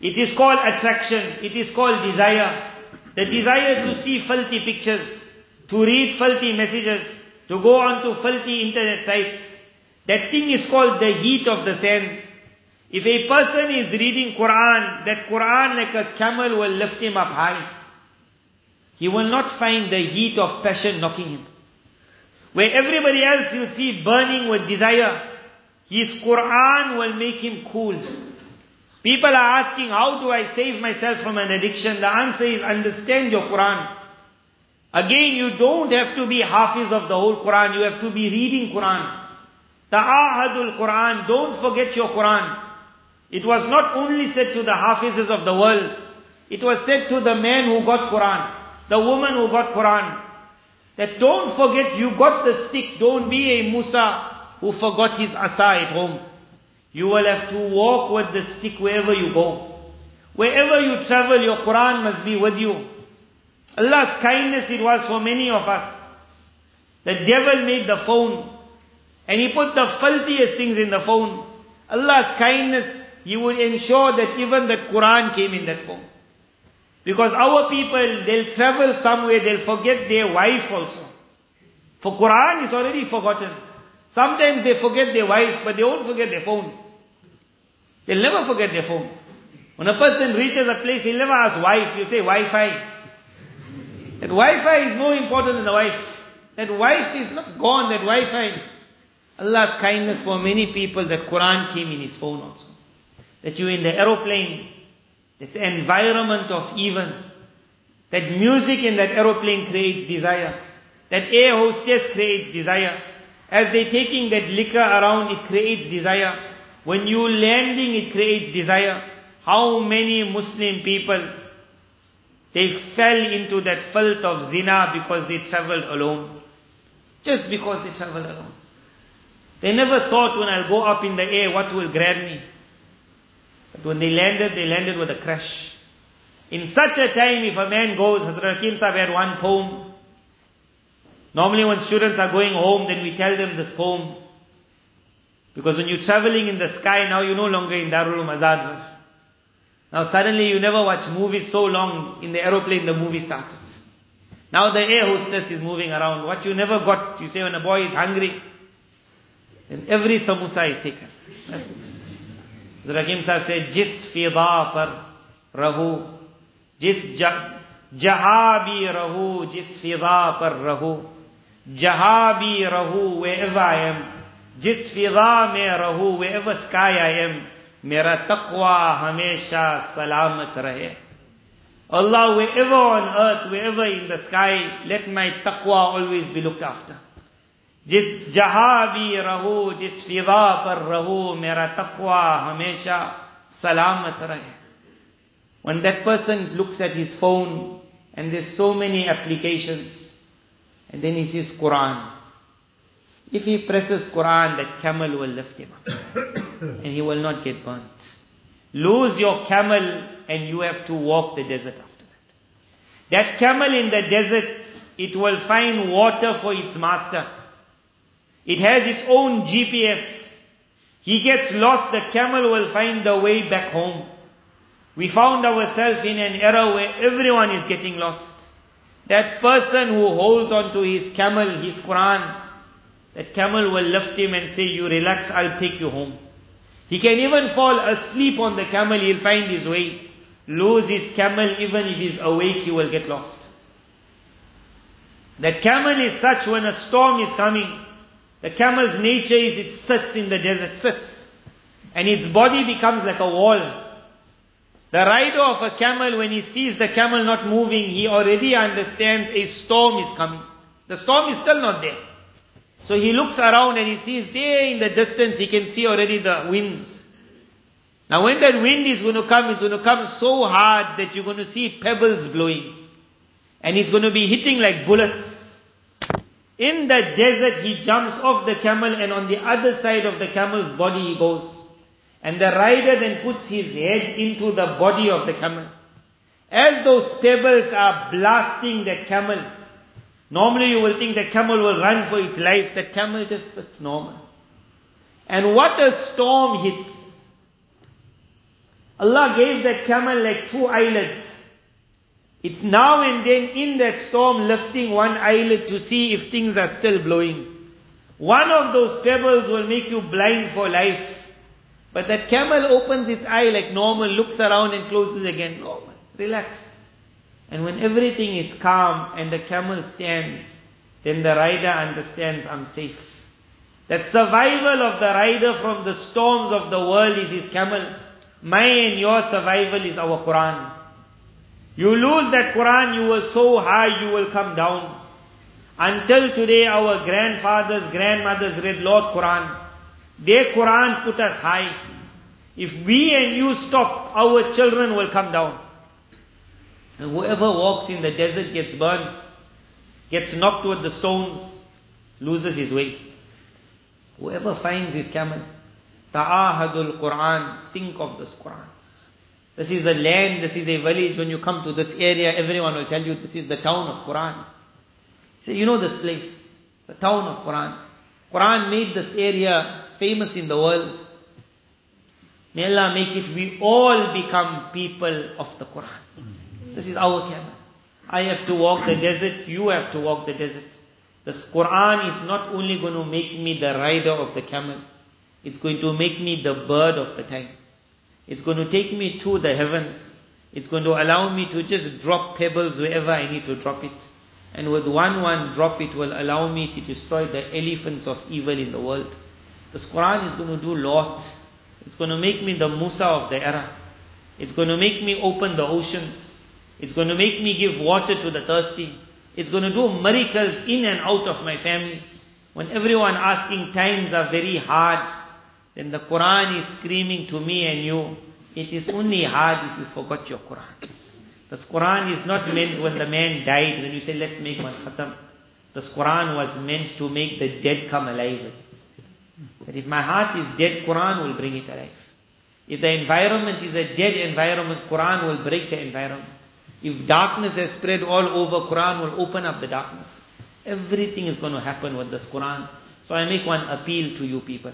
Speaker 1: It is called attraction. It is called desire. The desire to see filthy pictures, to read filthy messages, to go on to filthy internet sites. That thing is called the heat of the sand. If a person is reading Quran, that Quran like a camel will lift him up high. He will not find the heat of passion knocking him. Where everybody else will see burning with desire, his Quran will make him cool. People are asking, how do I save myself from an addiction? The answer is understand your Quran. Again, you don't have to be hafiz of the whole Quran. You have to be reading Quran. Ta'ahadul Quran. Don't forget your Quran. It was not only said to the hafizes of the world. It was said to the man who got Quran, the woman who got Quran, that don't forget you got the stick, don't be a Musa who forgot his asa at home. You will have to walk with the stick wherever you go. Wherever you travel, your Quran must be with you. Allah's kindness it was for many of us. The devil made the phone and he put the filthiest things in the phone. Allah's kindness, He would ensure that even that Quran came in that phone. Because our people, they'll travel somewhere, they'll forget their wife also. For Quran is already forgotten. Sometimes they forget their wife, but they won't forget their phone. They'll never forget their phone. When a person reaches a place, he'll never ask wife, he'll say Wi-Fi. That Wi-Fi is more important than the wife. That wife is not gone, that Wi-Fi. Allah's kindness for many people that Quran came in his phone also. That you in the aeroplane, that environment of even, that music in that aeroplane creates desire. That air hostess creates desire. As they're taking that liquor around, it creates desire. When you landing, it creates desire. How many Muslim people, they fell into that filth of zina because they traveled alone. Just because they traveled alone. They never thought when I'll go up in the air, what will grab me. But when they landed, they landed with a crash. In such a time, if a man goes, Hazrat Hakim Sahib had one poem. Normally when students are going home, then we tell them this poem. Because when you're traveling in the sky, now you're no longer in Darul Mazad. Now suddenly you never watch movies so long, in the aeroplane the movie starts. Now the air hostess is moving around. What you never got, you say when a boy is hungry, then every samosa is taken. The Hakim Sahib said, Jis fida par rahu, jis jaha bhi rahu, jis fida par rahu, jaha bhi rahu, wherever I am, jis fida mein rahu, wherever sky I am, mera taqwa hamesha salamat rahe. Allah, wherever on earth, wherever in the sky, let my taqwa always be looked after. जिस जहां भी रहो जिस फिजा पर रहो मेरा तकवा हमेशा सलामत रहे when that person looks at his phone and there's so many applications and then he sees Quran if he presses Quran that camel will lift him up and he will not get burnt lose your camel and you have to walk the desert after that that camel in the desert it will find water for its master it has its own GPS. He gets lost, the camel will find the way back home. We found ourselves in an era where everyone is getting lost. That person who holds on to his camel, his Quran, that camel will lift him and say, you relax, I'll take you home. He can even fall asleep on the camel, he'll find his way. Lose his camel, even if he's awake, he will get lost. That camel is such when a storm is coming, the camel's nature is it sits in the desert, sits. And its body becomes like a wall. The rider of a camel, when he sees the camel not moving, he already understands a storm is coming. The storm is still not there. So he looks around and he sees there in the distance, he can see already the winds. Now when that wind is going to come, it's going to come so hard that you're going to see pebbles blowing. And it's going to be hitting like bullets. In the desert, he jumps off the camel and on the other side of the camel's body he goes. And the rider then puts his head into the body of the camel. As those pebbles are blasting the camel, normally you will think the camel will run for its life. The camel just sits normal. And what a storm hits. Allah gave that camel like two eyelids. It's now and then in that storm lifting one eyelid to see if things are still blowing. One of those pebbles will make you blind for life. But that camel opens its eye like normal, looks around and closes again. Normal. Relax. And when everything is calm and the camel stands, then the rider understands I'm safe. The survival of the rider from the storms of the world is his camel. My and your survival is our Quran. You lose that Quran, you were so high, you will come down. Until today, our grandfathers, grandmothers read Lord Quran. Their Quran put us high. If we and you stop, our children will come down. And whoever walks in the desert gets burnt, gets knocked with the stones, loses his way. Whoever finds his camel, ta'ahadul Quran, think of this Quran. This is a land, this is a village. When you come to this area, everyone will tell you this is the town of Quran. Say, you know this place, the town of Quran. Quran made this area famous in the world. May Allah make it we all become people of the Quran. This is our camel. I have to walk the desert, you have to walk the desert. This Quran is not only going to make me the rider of the camel, it's going to make me the bird of the time. It's going to take me to the heavens. It's going to allow me to just drop pebbles wherever I need to drop it. And with one one drop it will allow me to destroy the elephants of evil in the world. This Quran is going to do lots. It's going to make me the Musa of the era. It's going to make me open the oceans. It's going to make me give water to the thirsty. It's going to do miracles in and out of my family. When everyone asking times are very hard, then the Quran is screaming to me and you, it is only hard if you forgot your Quran. This Quran is not meant when the man died, when you say, let's make one khatam. This Quran was meant to make the dead come alive. That if my heart is dead, Quran will bring it alive. If the environment is a dead environment, Quran will break the environment. If darkness has spread all over, Quran will open up the darkness. Everything is going to happen with this Quran. So I make one appeal to you people.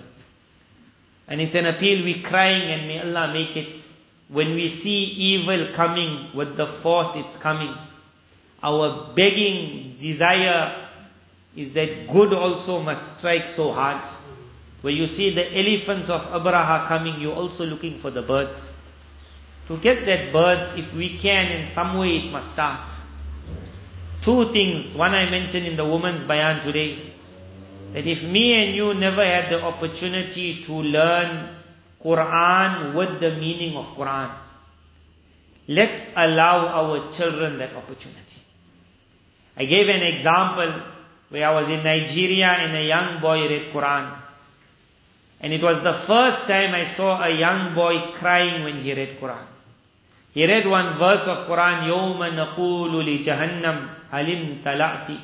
Speaker 1: And it's an appeal we're crying and may Allah make it. When we see evil coming with the force it's coming, our begging desire is that good also must strike so hard. Where you see the elephants of Abraha coming, you're also looking for the birds. To get that birds, if we can, in some way it must start. Two things. One I mentioned in the woman's bayan today. That if me and you never had the opportunity to learn Quran with the meaning of Quran, let's allow our children that opportunity. I gave an example where I was in Nigeria and a young boy read Quran. And it was the first time I saw a young boy crying when he read Quran. He read one verse of Quran, يَوْمَ نَقُولُ لِجَهَنَّمْ هَلِمْ تَلَأْتِ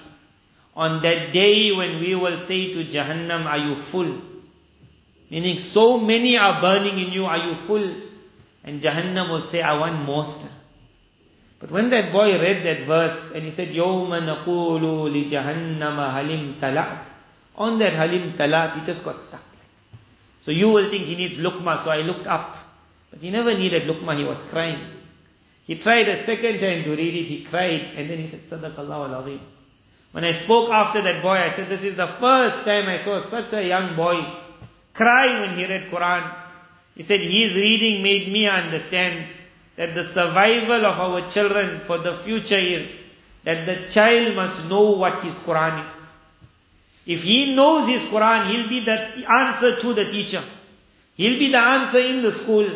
Speaker 1: On that day when we will say to Jahannam, are you full? Meaning so many are burning in you, are you full? And Jahannam will say, I want more still. But when that boy read that verse and he said, يَوْمَ نَقُولُ لِجَهَنَّمَ هَلِمْ تَلَأْتِ On that halim talat, he just got stuck. So you will think he needs lukma, so I looked up. But he never needed lukma, he was crying. He tried a second time to read it, he cried, and then he said, Sadaqallah al-Azim. When I spoke after that boy, I said, this is the first time I saw such a young boy cry when he read Quran. He said, his reading made me understand that the survival of our children for the future is that the child must know what his Quran is. If he knows his Quran, he'll be the answer to the teacher. He'll be the answer in the school.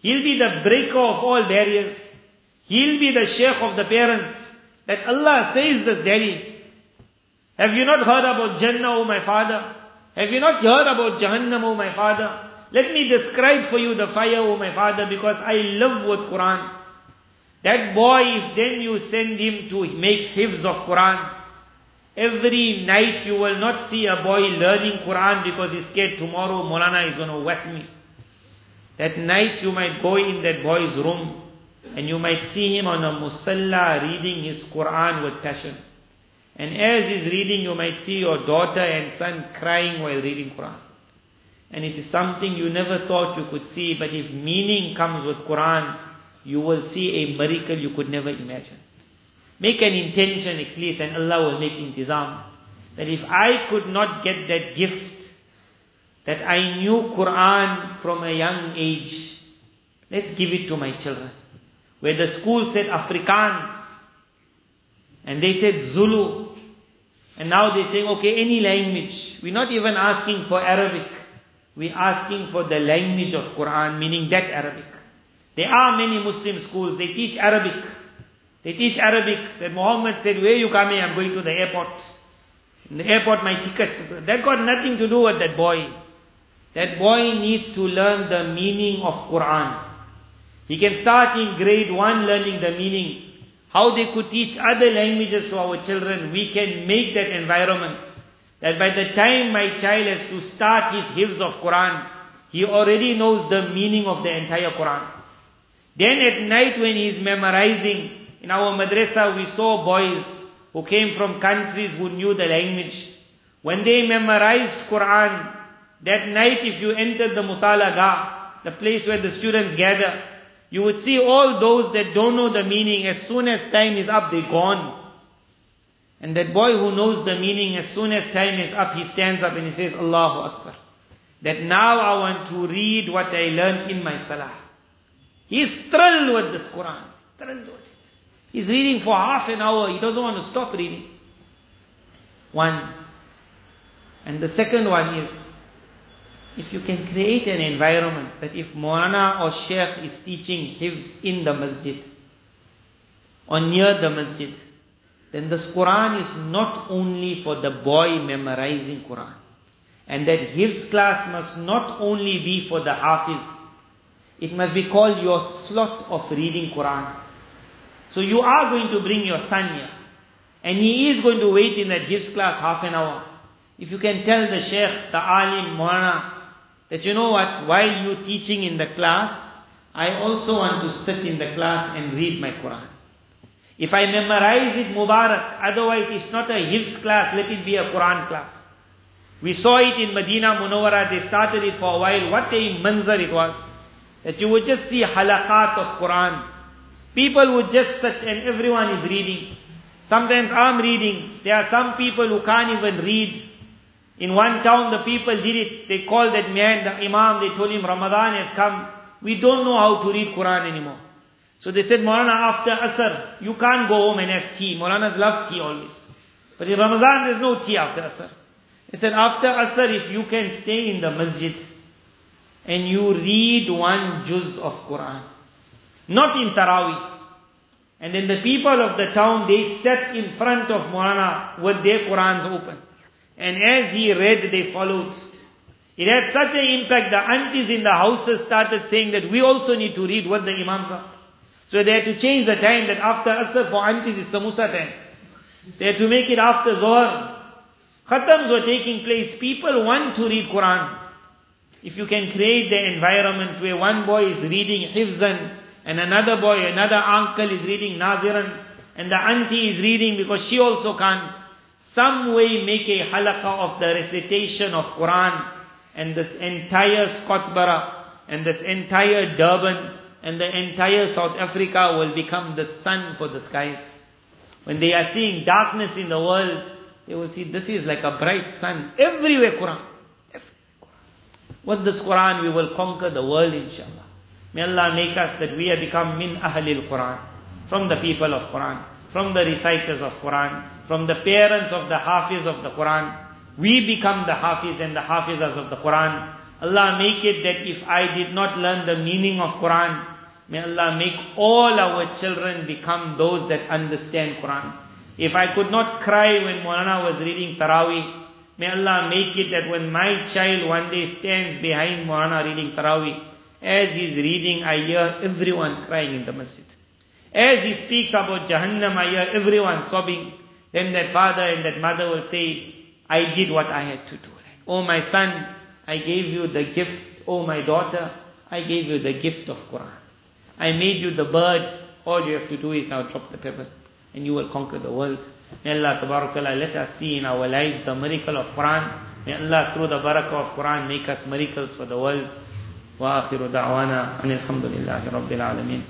Speaker 1: He'll be the breaker of all barriers. He'll be the sheikh of the parents. That Allah says this daddy. Have you not heard about Jannah, O my father? Have you not heard about Jahannam, O my father? Let me describe for you the fire, O my father, because I live with Quran. That boy, if then you send him to make hifz of Quran, every night you will not see a boy learning Quran because he's scared tomorrow Molana is going to whack me. That night you might go in that boy's room and you might see him on a musalla reading his Quran with passion. And as he's reading, you might see your daughter and son crying while reading Quran. And it is something you never thought you could see, but if meaning comes with Quran, you will see a miracle you could never imagine. Make an intention at least and Allah will make intizam. That if I could not get that gift, that I knew Quran from a young age, let's give it to my children. Where the school said Afrikaans, and they said Zulu, and now they're saying, okay, any language. We're not even asking for Arabic. We're asking for the language of Quran, meaning that Arabic. There are many Muslim schools, they teach Arabic. They teach Arabic. That Muhammad said, where are you coming? I'm going to the airport. In the airport, my ticket. That got nothing to do with that boy. That boy needs to learn the meaning of Quran. He can start in grade one learning the meaning. How they could teach other languages to our children, we can make that environment that by the time my child has to start his hifz of Quran, he already knows the meaning of the entire Quran. Then at night when he is memorizing, in our madrasa we saw boys who came from countries who knew the language. When they memorized Quran, that night if you entered the mutalaga, the place where the students gather, you would see all those that don't know the meaning, as soon as time is up, they're gone. And that boy who knows the meaning, as soon as time is up, he stands up and he says, Allahu Akbar. That now I want to read what I learned in my salah. He is thrilled with this Quran. Thrilled with it. He's reading for half an hour. He doesn't want to stop reading. One. And the second one is, if you can create an environment that if Maulana or Sheikh is teaching Hifz in the masjid, or near the masjid, then this Quran is not only for the boy memorizing Quran. And that Hifz class must not only be for the Hafiz. It must be called your slot of reading Quran. So you are going to bring your son here. And he is going to wait in that Hifz class half an hour. If you can tell the Sheikh, the Alim, Maulana, that you know what, while you teaching in the class, I also want to sit in the class and read my Quran. If I memorize it, Mubarak. Otherwise, it's not a Hifz class, let it be a Quran class. We saw it in Medina Munawara, they started it for a while. What a manzar it was. That you would just see halaqat of Quran. People would just sit and everyone is reading. Sometimes I'm reading. There are some people who can't even read. In one town, the people did it. They called that man, the Imam, they told him Ramadan has come. We don't know how to read Quran anymore. So they said, Maulana, after Asr, you can't go home and have tea. Maulanas love tea always. But in Ramadan, there's no tea after Asr. They said, after Asr, if you can stay in the masjid and you read one juz of Quran, not in Taraweeh. And then the people of the town, they sat in front of Maulana with their Qurans open. And as he read, they followed. It had such an impact, the aunties in the houses started saying that we also need to read what the imams are. So they had to change the time that after Asr for aunties is samosa time. They had to make it after Zohar. Khatams were taking place. People want to read Quran. If you can create the environment where one boy is reading Hifzan, and another boy, another uncle is reading Naziran, and the auntie is reading because she also can't. Some way make a halaqah of the recitation of Quran, and this entire Scottburgh, and this entire Durban, and the entire South Africa will become the sun for the skies. When they are seeing darkness in the world, they will see this is like a bright sun. Everywhere Quran. Everywhere Quran. With this Quran we will conquer the world inshallah. May Allah make us that we have become min ahlil Quran. From the people of Quran. From the reciters of Quran. From the parents of the hafiz of the Quran. We become the hafiz and the hafizas of the Quran. Allah make it that if I did not learn the meaning of Quran, may Allah make all our children become those that understand Quran. If I could not cry when Maulana was reading Taraweeh, may Allah make it that when my child one day stands behind Maulana reading Taraweeh, as he's reading, I hear everyone crying in the masjid. As he speaks about Jahannam, I hear everyone sobbing. Then that father and that mother will say, I did what I had to do. Like, oh my son, I gave you the gift. Oh my daughter, I gave you the gift of Quran. I made you the bird. All you have to do is now drop the pebble and you will conquer the world. May Allah ta'ala let us see in our lives the miracle of Quran. May Allah through the barakah of Quran make us miracles for the world. وآخر دعوانا أن الحمد لله رب العالمين